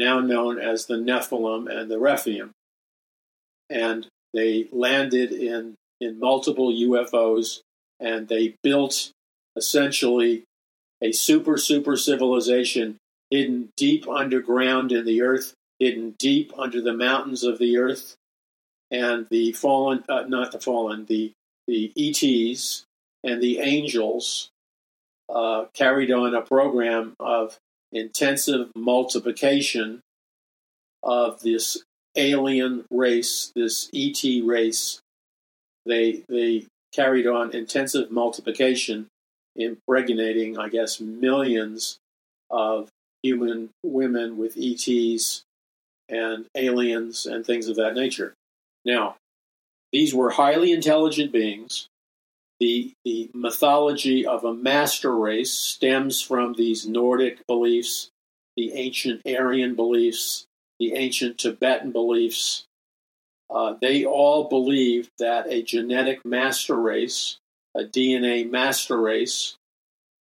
now known as the Nephilim and the Rephaim. And they landed in, in multiple UFOs and they built essentially a super, super civilization hidden deep underground in the earth, hidden deep under the mountains of the earth. And the fallen, uh, not the fallen, the, the ETs and the angels uh, carried on a program of intensive multiplication of this alien race, this ET race. They they carried on intensive multiplication, impregnating, I guess, millions of human women with ETs and aliens and things of that nature. Now, these were highly intelligent beings the, the mythology of a master race stems from these Nordic beliefs, the ancient Aryan beliefs, the ancient Tibetan beliefs. Uh, they all believed that a genetic master race, a DNA master race,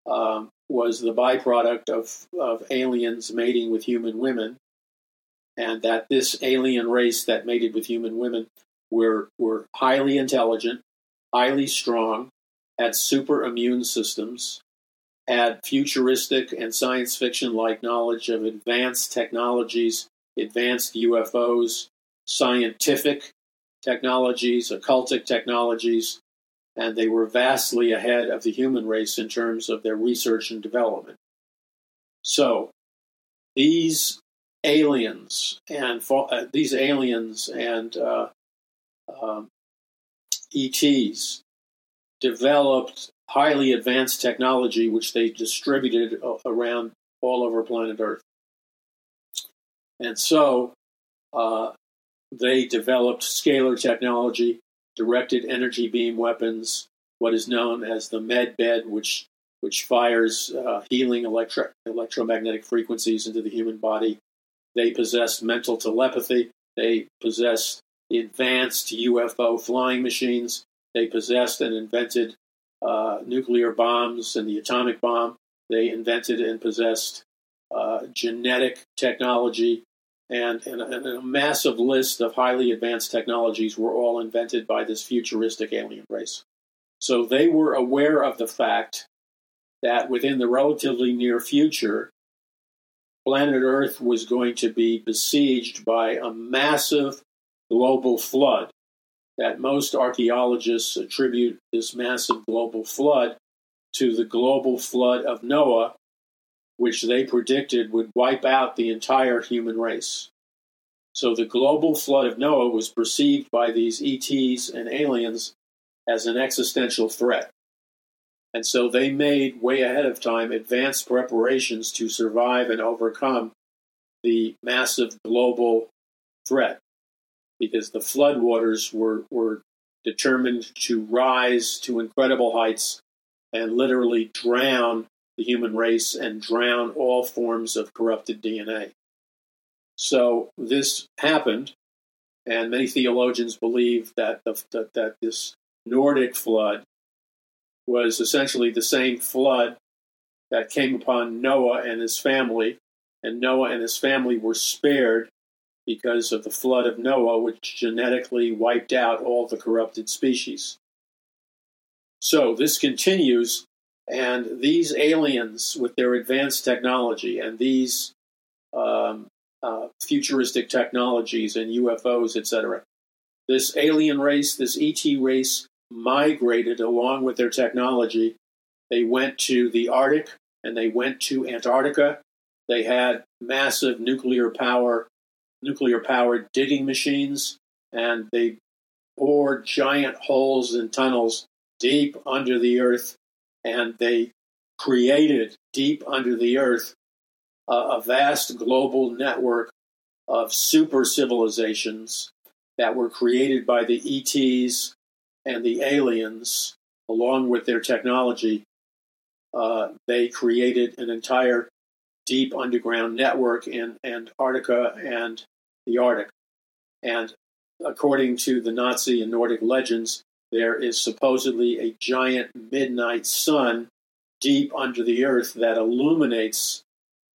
um, was the byproduct of, of aliens mating with human women, and that this alien race that mated with human women were, were highly intelligent, highly strong, had super immune systems, had futuristic and science fiction like knowledge of advanced technologies, advanced UFOs, scientific technologies, occultic technologies, and they were vastly ahead of the human race in terms of their research and development. So, these aliens and uh, these aliens and uh, um, ETs developed highly advanced technology which they distributed around all over planet Earth. And so uh, they developed scalar technology, directed energy beam weapons, what is known as the med bed, which which fires uh, healing electro- electromagnetic frequencies into the human body. They possessed mental telepathy. They possessed advanced UFO flying machines. They possessed and invented uh, nuclear bombs and the atomic bomb. They invented and possessed uh, genetic technology, and, and, and, a massive list of highly advanced technologies were all invented by this futuristic alien race. So they were aware of the fact that within the relatively near future, planet Earth was going to be besieged by a massive global flood that most archaeologists attribute this massive global flood to the global flood of Noah, which they predicted would wipe out the entire human race. So the global flood of Noah was perceived by these ETs and aliens as an existential threat. And so they made way ahead of time advanced preparations to survive and overcome the massive global threat because the floodwaters were, were determined to rise to incredible heights and literally drown the human race and drown all forms of corrupted DNA. So this happened, and many theologians believe that the, that, that this Nordic flood was essentially the same flood that came upon Noah and his family, and Noah and his family were spared because of the flood of Noah, which genetically wiped out all the corrupted species. So this continues, and these aliens, with their advanced technology and these um, uh, futuristic technologies and UFOs, etc., this alien race, this ET race, migrated along with their technology. They went to the Arctic and they went to Antarctica. They had massive nuclear power, nuclear powered digging machines, and they bore giant holes and tunnels deep under the earth, and they created deep under the earth a vast global network of super civilizations that were created by the ETs and the aliens, along with their technology, uh, they created an entire deep underground network in Antarctica and the Arctic. And according to the Nazi and Nordic legends, there is supposedly a giant midnight sun deep under the earth that illuminates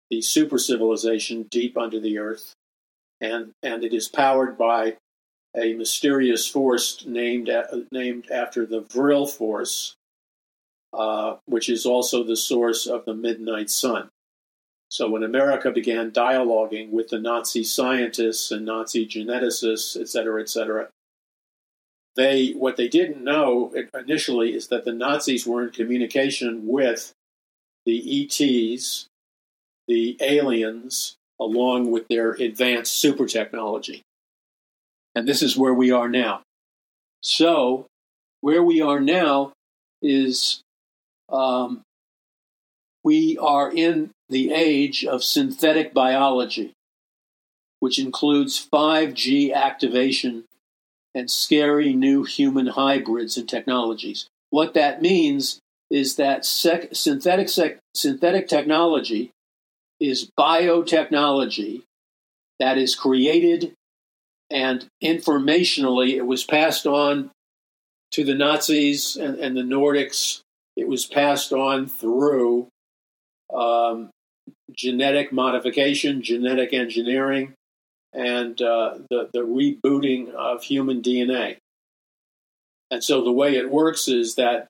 the super civilization deep under the earth. And, and it is powered by a mysterious force named named after the Vril force, uh, which is also the source of the midnight sun. So when America began dialoguing with the Nazi scientists and Nazi geneticists, et cetera, et cetera, they what they didn't know initially is that the Nazis were in communication with the ETs, the aliens, along with their advanced super technology. And this is where we are now. So, where we are now is um, we are in the age of synthetic biology, which includes 5G activation and scary new human hybrids and technologies. What that means is that sec- synthetic, sec- synthetic technology is biotechnology that is created and informationally, it was passed on to the Nazis and, and the Nordics. It was passed on through um, genetic modification, genetic engineering, and uh, the, the rebooting of human DNA. And so the way it works is that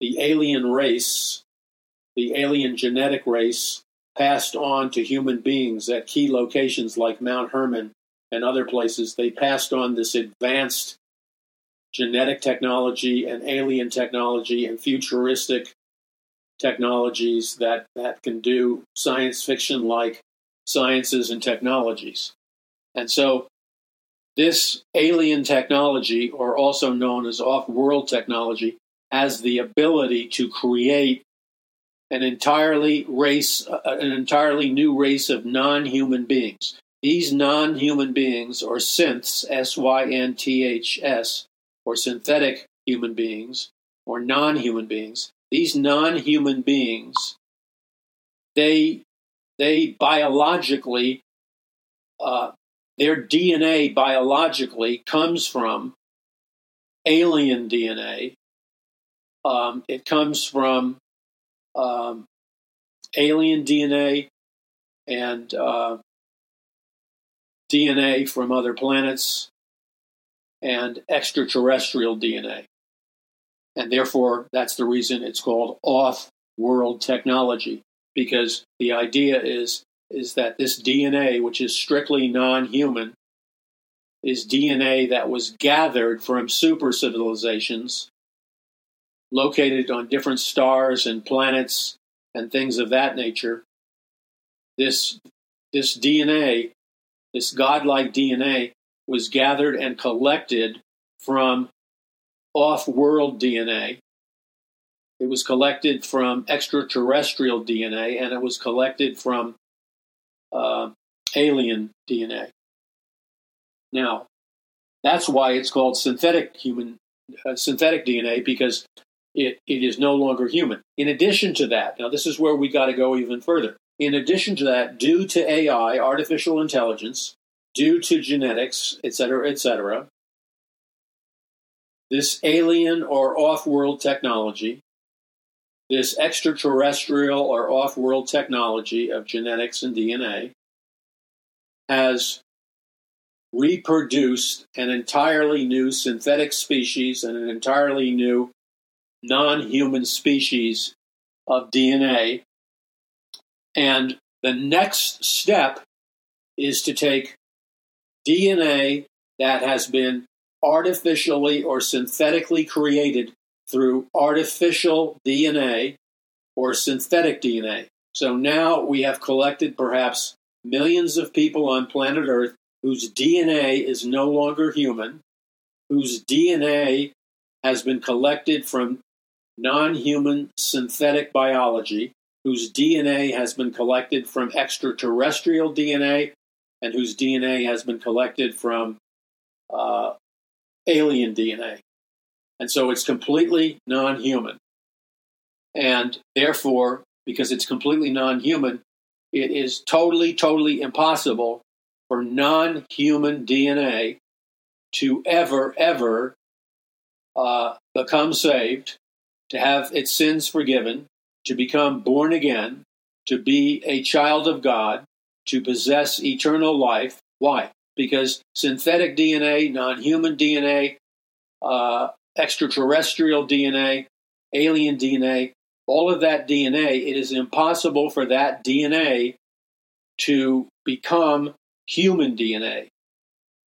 the alien race, the alien genetic race, passed on to human beings at key locations like Mount Hermon and other places, they passed on this advanced genetic technology and alien technology and futuristic technologies that, that can do science fiction like sciences and technologies. And so, this alien technology, or also known as off world technology, has the ability to create an entirely race, uh, an entirely new race of non human beings. These non human beings, or synths, S Y N T H S, or synthetic human beings, or non human beings, these non human beings, they, they biologically, uh, their DNA biologically comes from alien DNA. Um, it comes from um, alien DNA and uh, DNA from other planets and extraterrestrial DNA. And therefore, that's the reason it's called off world technology, because the idea is, is that this DNA, which is strictly non human, is DNA that was gathered from super civilizations located on different stars and planets and things of that nature. This, this DNA this godlike DNA was gathered and collected from off world DNA. It was collected from extraterrestrial DNA and it was collected from uh, alien DNA. Now, that's why it's called synthetic human uh, synthetic DNA because it, it is no longer human. In addition to that, now this is where we got to go even further. In addition to that, due to AI, artificial intelligence, due to genetics, et cetera, et etc., this alien or off world technology, this extraterrestrial or off world technology of genetics and DNA, has reproduced an entirely new synthetic species and an entirely new non human species of DNA. And the next step is to take DNA that has been artificially or synthetically created through artificial DNA or synthetic DNA. So now we have collected perhaps millions of people on planet Earth whose DNA is no longer human, whose DNA has been collected from non human synthetic biology, whose DNA has been collected from extraterrestrial DNA, and whose DNA has been collected from uh, alien DNA. And so it's completely non human. And therefore, because it's completely non human, it is totally, totally impossible for non human DNA to ever, ever uh, become saved, to have its sins forgiven, to become born again, to be a child of God, to possess eternal life. Why? Because synthetic DNA, non human DNA, uh, extraterrestrial DNA, alien DNA, all of that DNA, it is impossible for that DNA to become human DNA.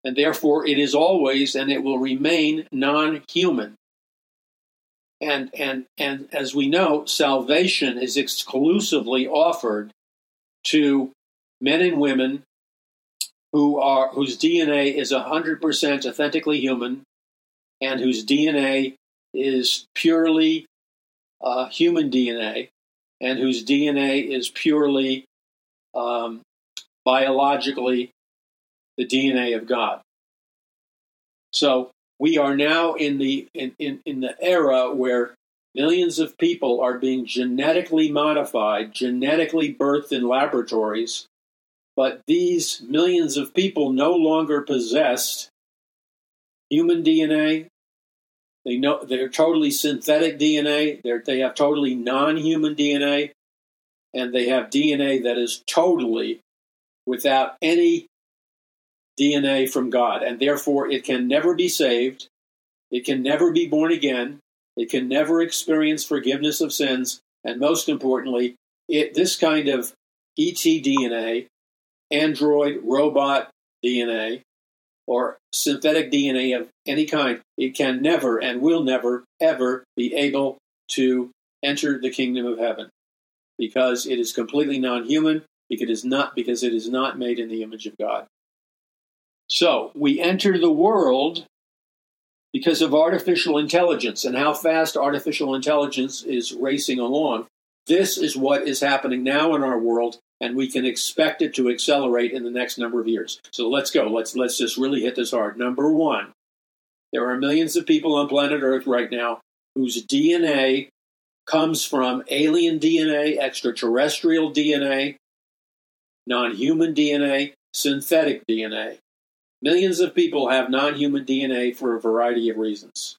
And therefore, it is always and it will remain non human. And, and, and as we know, salvation is exclusively offered to men and women who are whose DNA is 100% authentically human and whose DNA is purely uh, human DNA and whose DNA is purely um, biologically the DNA of God. So we are now in the in, in, in the era where millions of people are being genetically modified, genetically birthed in laboratories, but these millions of people no longer possessed human DNA. They know they're totally synthetic DNA. They're, they have totally non-human DNA, and they have DNA that is totally without any DNA from God, and therefore it can never be saved. It can never be born again. It can never experience forgiveness of sins, and most importantly, it, this kind of ET DNA, android robot DNA, or synthetic DNA of any kind, it can never and will never, ever be able to enter the kingdom of heaven because it is completely non human, because it is not because it is not made in the image of God. So we enter the world because of artificial intelligence and how fast artificial intelligence is racing along. This is what is happening now in our world, and we can expect it to accelerate in the next number of years. So let's go. Let's let's just really hit this hard. Number one, there are millions of people on planet Earth right now whose DNA comes from alien DNA, extraterrestrial DNA, non human DNA, synthetic DNA. Millions of people have non human DNA for a variety of reasons.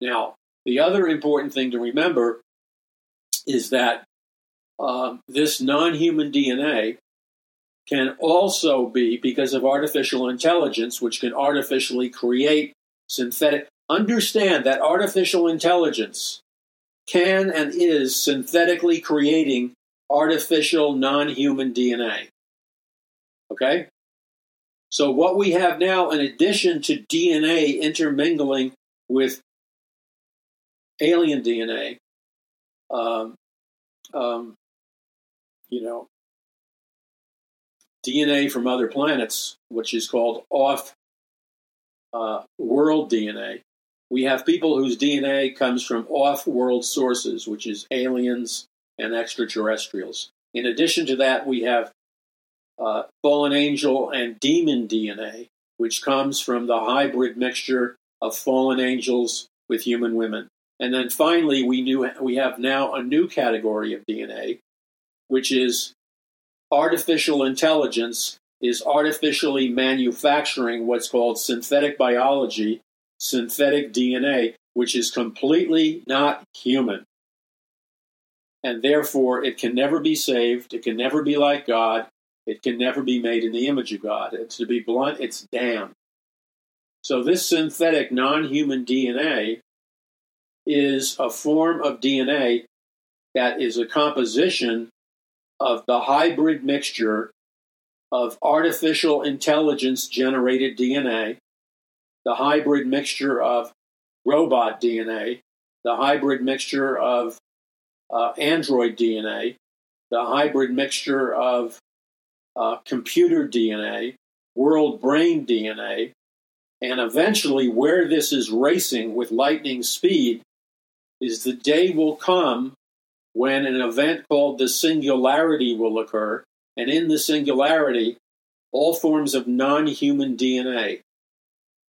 Now, the other important thing to remember is that um, this non human DNA can also be because of artificial intelligence, which can artificially create synthetic. Understand that artificial intelligence can and is synthetically creating artificial non human DNA. Okay? So, what we have now, in addition to DNA intermingling with alien DNA, um, um, you know, DNA from other planets, which is called off uh, world DNA, we have people whose DNA comes from off world sources, which is aliens and extraterrestrials. In addition to that, we have uh, fallen angel and demon DNA, which comes from the hybrid mixture of fallen angels with human women. And then finally, we knew we have now a new category of DNA, which is artificial intelligence is artificially manufacturing what's called synthetic biology, synthetic DNA, which is completely not human. And therefore, it can never be saved. It can never be like God. It can never be made in the image of God. It's to be blunt, it's damned. So, this synthetic non human DNA is a form of DNA that is a composition of the hybrid mixture of artificial intelligence generated DNA, the hybrid mixture of robot DNA, the hybrid mixture of uh, android DNA, the hybrid mixture of uh, computer DNA, world brain DNA, and eventually where this is racing with lightning speed is the day will come when an event called the singularity will occur, and in the singularity, all forms of non human DNA,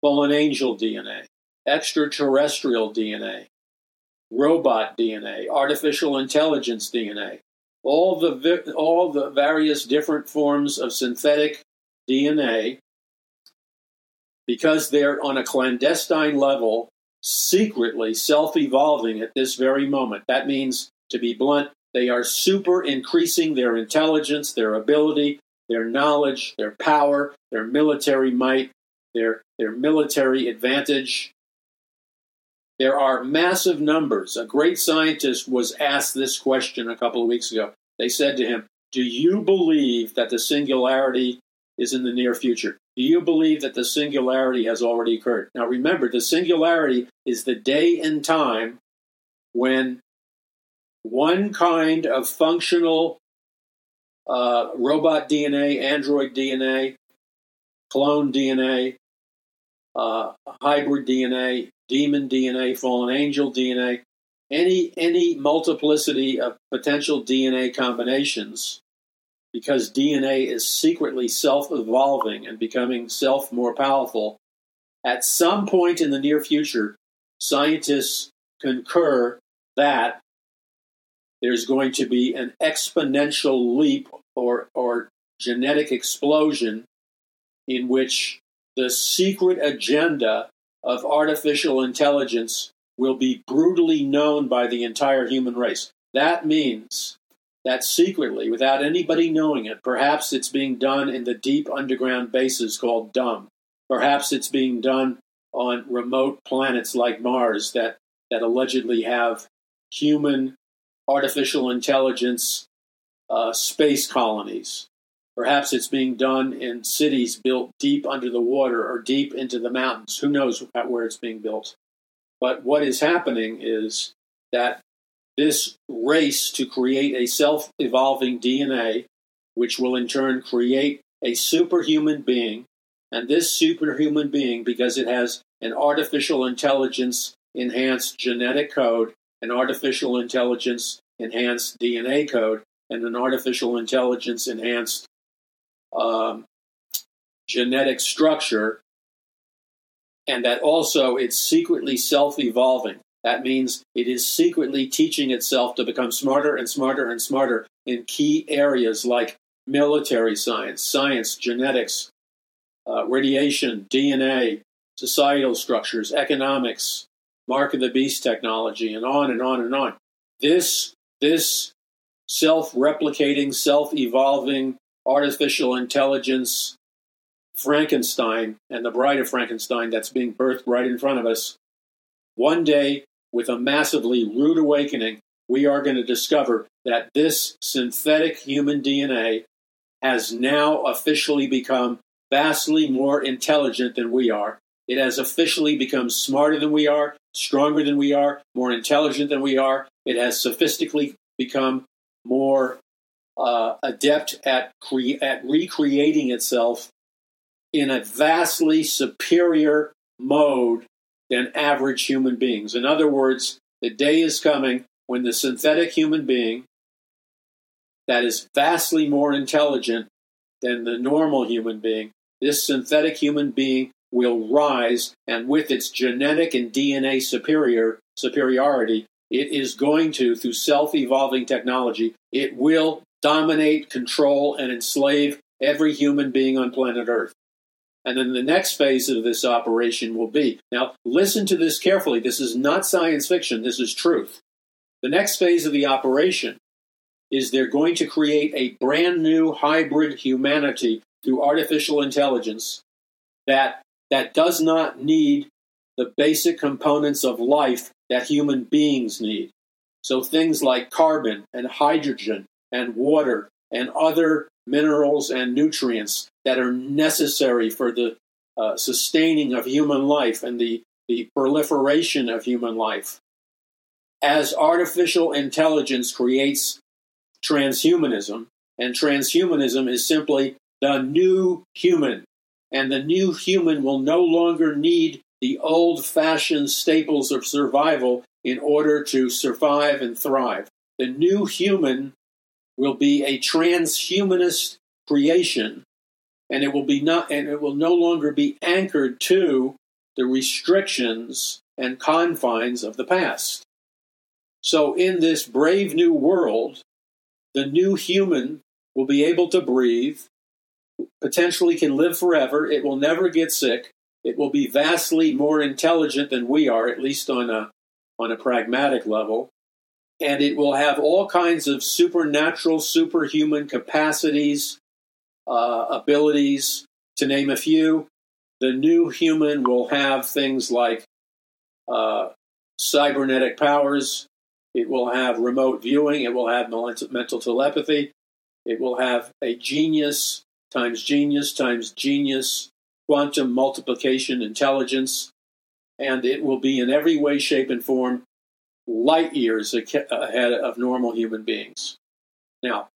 fallen angel DNA, extraterrestrial DNA, robot DNA, artificial intelligence DNA, all the, all the various different forms of synthetic DNA, because they're on a clandestine level, secretly self evolving at this very moment. That means to be blunt, they are super increasing their intelligence, their ability, their knowledge, their power, their military might, their, their military advantage. There are massive numbers. A great scientist was asked this question a couple of weeks ago. They said to him, Do you believe that the singularity is in the near future? Do you believe that the singularity has already occurred? Now remember, the singularity is the day and time when one kind of functional uh, robot DNA, android DNA, clone DNA, uh, hybrid DNA, demon DNA, fallen angel DNA, any any multiplicity of potential DNA combinations, because DNA is secretly self-evolving and becoming self more powerful. At some point in the near future, scientists concur that there's going to be an exponential leap or, or genetic explosion in which the secret agenda of artificial intelligence will be brutally known by the entire human race. That means that secretly, without anybody knowing it, perhaps it's being done in the deep underground bases called dumb. Perhaps it's being done on remote planets like Mars that, that allegedly have human artificial intelligence uh, space colonies. Perhaps it's being done in cities built deep under the water or deep into the mountains. Who knows where it's being built? But what is happening is that this race to create a self evolving DNA, which will in turn create a superhuman being, and this superhuman being, because it has an artificial intelligence enhanced genetic code, an artificial intelligence enhanced DNA code, and an artificial intelligence enhanced um, genetic structure, and that also it's secretly self evolving. That means it is secretly teaching itself to become smarter and smarter and smarter in key areas like military science, science, genetics, uh, radiation, DNA, societal structures, economics, mark of the beast technology, and on and on and on. This, this self replicating, self evolving artificial intelligence Frankenstein and the bride of Frankenstein that's being birthed right in front of us, one day, with a massively rude awakening, we are going to discover that this synthetic human DNA has now officially become vastly more intelligent than we are. It has officially become smarter than we are, stronger than we are, more intelligent than we are. It has sophistically become more uh, adept at, cre- at recreating itself in a vastly superior mode than average human beings. In other words, the day is coming when the synthetic human being that is vastly more intelligent than the normal human being, this synthetic human being will rise, and with its genetic and DNA superior superiority, it is going to, through self evolving technology, it will dominate, control, and enslave every human being on planet Earth. And then the next phase of this operation will be now, listen to this carefully. This is not science fiction, this is truth. The next phase of the operation is they're going to create a brand new hybrid humanity through artificial intelligence that, that does not need the basic components of life that human beings need. So things like carbon and hydrogen and water and other minerals and nutrients that are necessary for the uh, sustaining of human life and the, the proliferation of human life. As artificial intelligence creates transhumanism, and transhumanism is simply the new human, and the new human will no longer need the old fashioned staples of survival in order to survive and thrive. The new human will be a transhumanist creation and it will be not and it will no longer be anchored to the restrictions and confines of the past. So in this brave new world, the new human will be able to breathe, potentially can live forever, it will never get sick, it will be vastly more intelligent than we are, at least on a on a pragmatic level and it will have all kinds of supernatural, superhuman capacities, uh, abilities, to name a few. The new human will have things like uh, cybernetic powers. It will have remote viewing. It will have mental telepathy. It will have a genius times genius times genius quantum multiplication intelligence. And it will be in every way, shape, and form light years ahead of normal human beings. Now,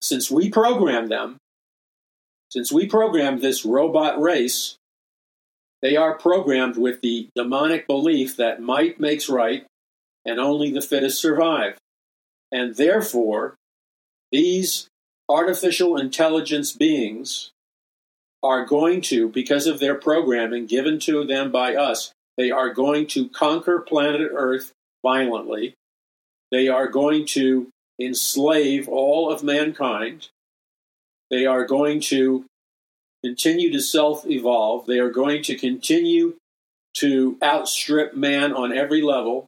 since we programmed them, since we programmed this robot race, they are programmed with the demonic belief that might makes right and only the fittest survive. And therefore, these artificial intelligence beings are going to, because of their programming given to them by us, they are going to conquer planet Earth violently. They are going to enslave all of mankind. They are going to continue to self evolve. They are going to continue to outstrip man on every level.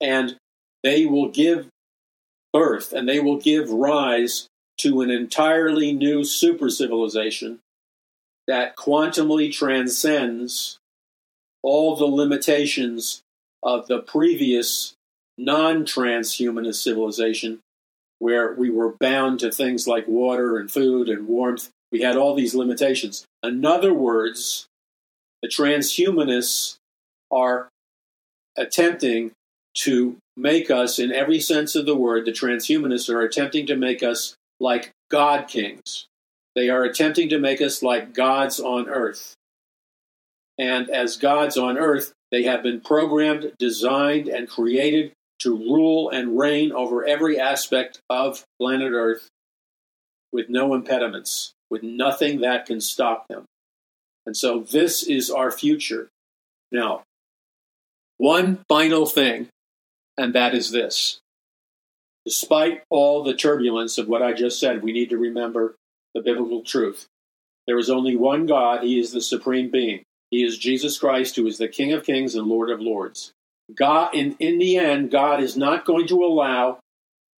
And they will give birth and they will give rise to an entirely new super civilization that quantumly transcends all the limitations of the previous non transhumanist civilization, where we were bound to things like water and food and warmth. We had all these limitations. In other words, the transhumanists are attempting to make us, in every sense of the word, the transhumanists are attempting to make us like God kings. They are attempting to make us like gods on earth. And as gods on earth, they have been programmed, designed, and created to rule and reign over every aspect of planet Earth with no impediments, with nothing that can stop them. And so this is our future. Now, one final thing, and that is this. Despite all the turbulence of what I just said, we need to remember the biblical truth. There is only one God, He is the supreme being. He is Jesus Christ, who is the King of Kings and Lord of Lords. God, in, in the end, God is not going to allow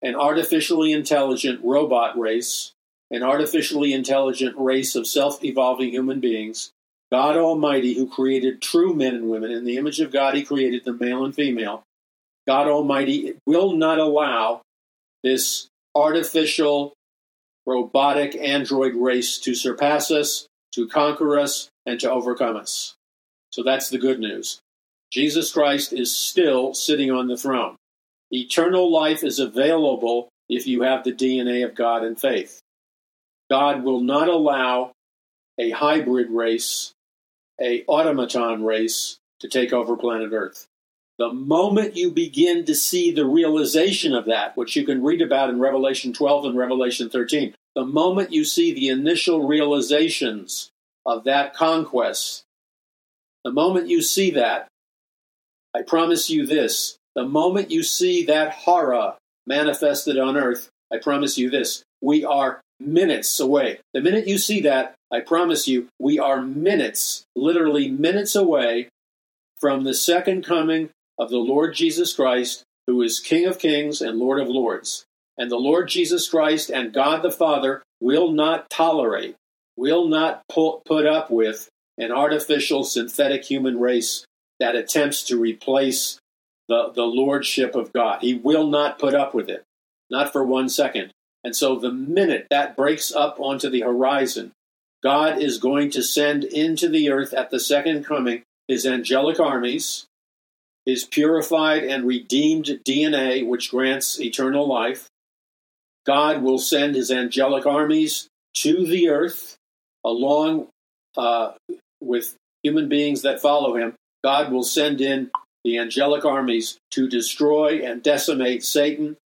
an artificially intelligent robot race, an artificially intelligent race of self evolving human beings. God Almighty, who created true men and women, in the image of God, He created them male and female. God Almighty will not allow this artificial robotic android race to surpass us, to conquer us, and to overcome us. So that's the good news. Jesus Christ is still sitting on the throne. Eternal life is available if you have the DNA of God and faith. God will not allow a hybrid race, a automaton race, to take over planet Earth. The moment you begin to see the realization of that, which you can read about in Revelation 12 and Revelation 13, the moment you see the initial realizations of that conquest. The moment you see that, I promise you this the moment you see that horror manifested on earth, I promise you this we are minutes away. The minute you see that, I promise you, we are minutes, literally minutes away from the second coming of the Lord Jesus Christ, who is King of kings and Lord of lords. And the Lord Jesus Christ and God the Father will not tolerate, will not put up with an artificial synthetic human race that attempts to replace the, the lordship of God. He will not put up with it, not for one second. And so the minute that breaks up onto the horizon, God is going to send into the earth at the second coming his angelic armies, his purified and redeemed DNA, which grants eternal life. God will send his angelic armies to the earth along uh, with human beings that follow him. God will send in the angelic armies to destroy and decimate Satan,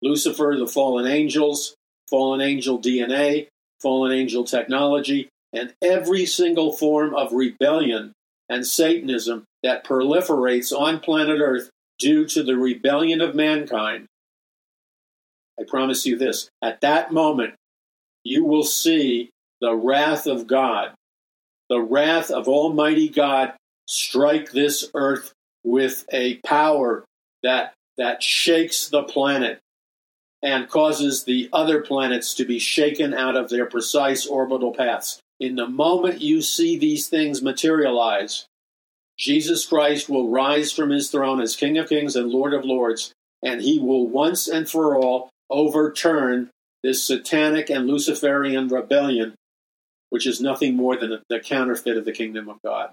Lucifer, the fallen angels, fallen angel DNA, fallen angel technology, and every single form of rebellion and Satanism that proliferates on planet Earth due to the rebellion of mankind. I promise you this at that moment, you will see the wrath of God, the wrath of Almighty God strike this earth with a power that, that shakes the planet and causes the other planets to be shaken out of their precise orbital paths. In the moment you see these things materialize, Jesus Christ will rise from his throne as King of Kings and Lord of Lords, and he will once and for all overturn this satanic and Luciferian rebellion, which is nothing more than the counterfeit of the kingdom of God.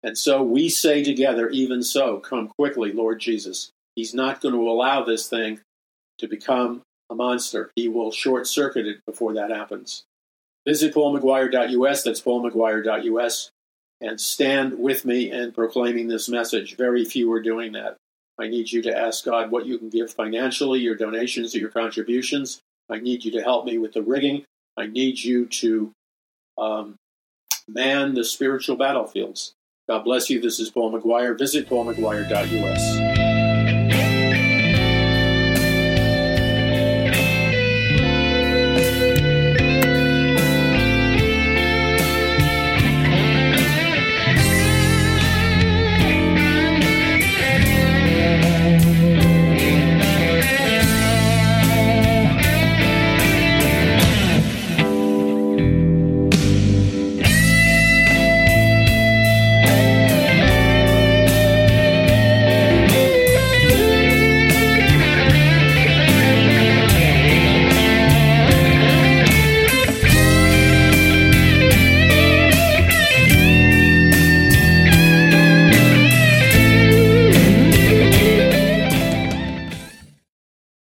And so we say together, even so, come quickly, Lord Jesus. He's not going to allow this thing to become a monster. He will short circuit it before that happens. Visit paulmcguire.us, that's paulmcguire.us, and stand with me in proclaiming this message. Very few are doing that. I need you to ask God what you can give financially, your donations or your contributions. I need you to help me with the rigging. I need you to um, man the spiritual battlefields. God bless you. This is Paul McGuire. Visit paulmcguire.us.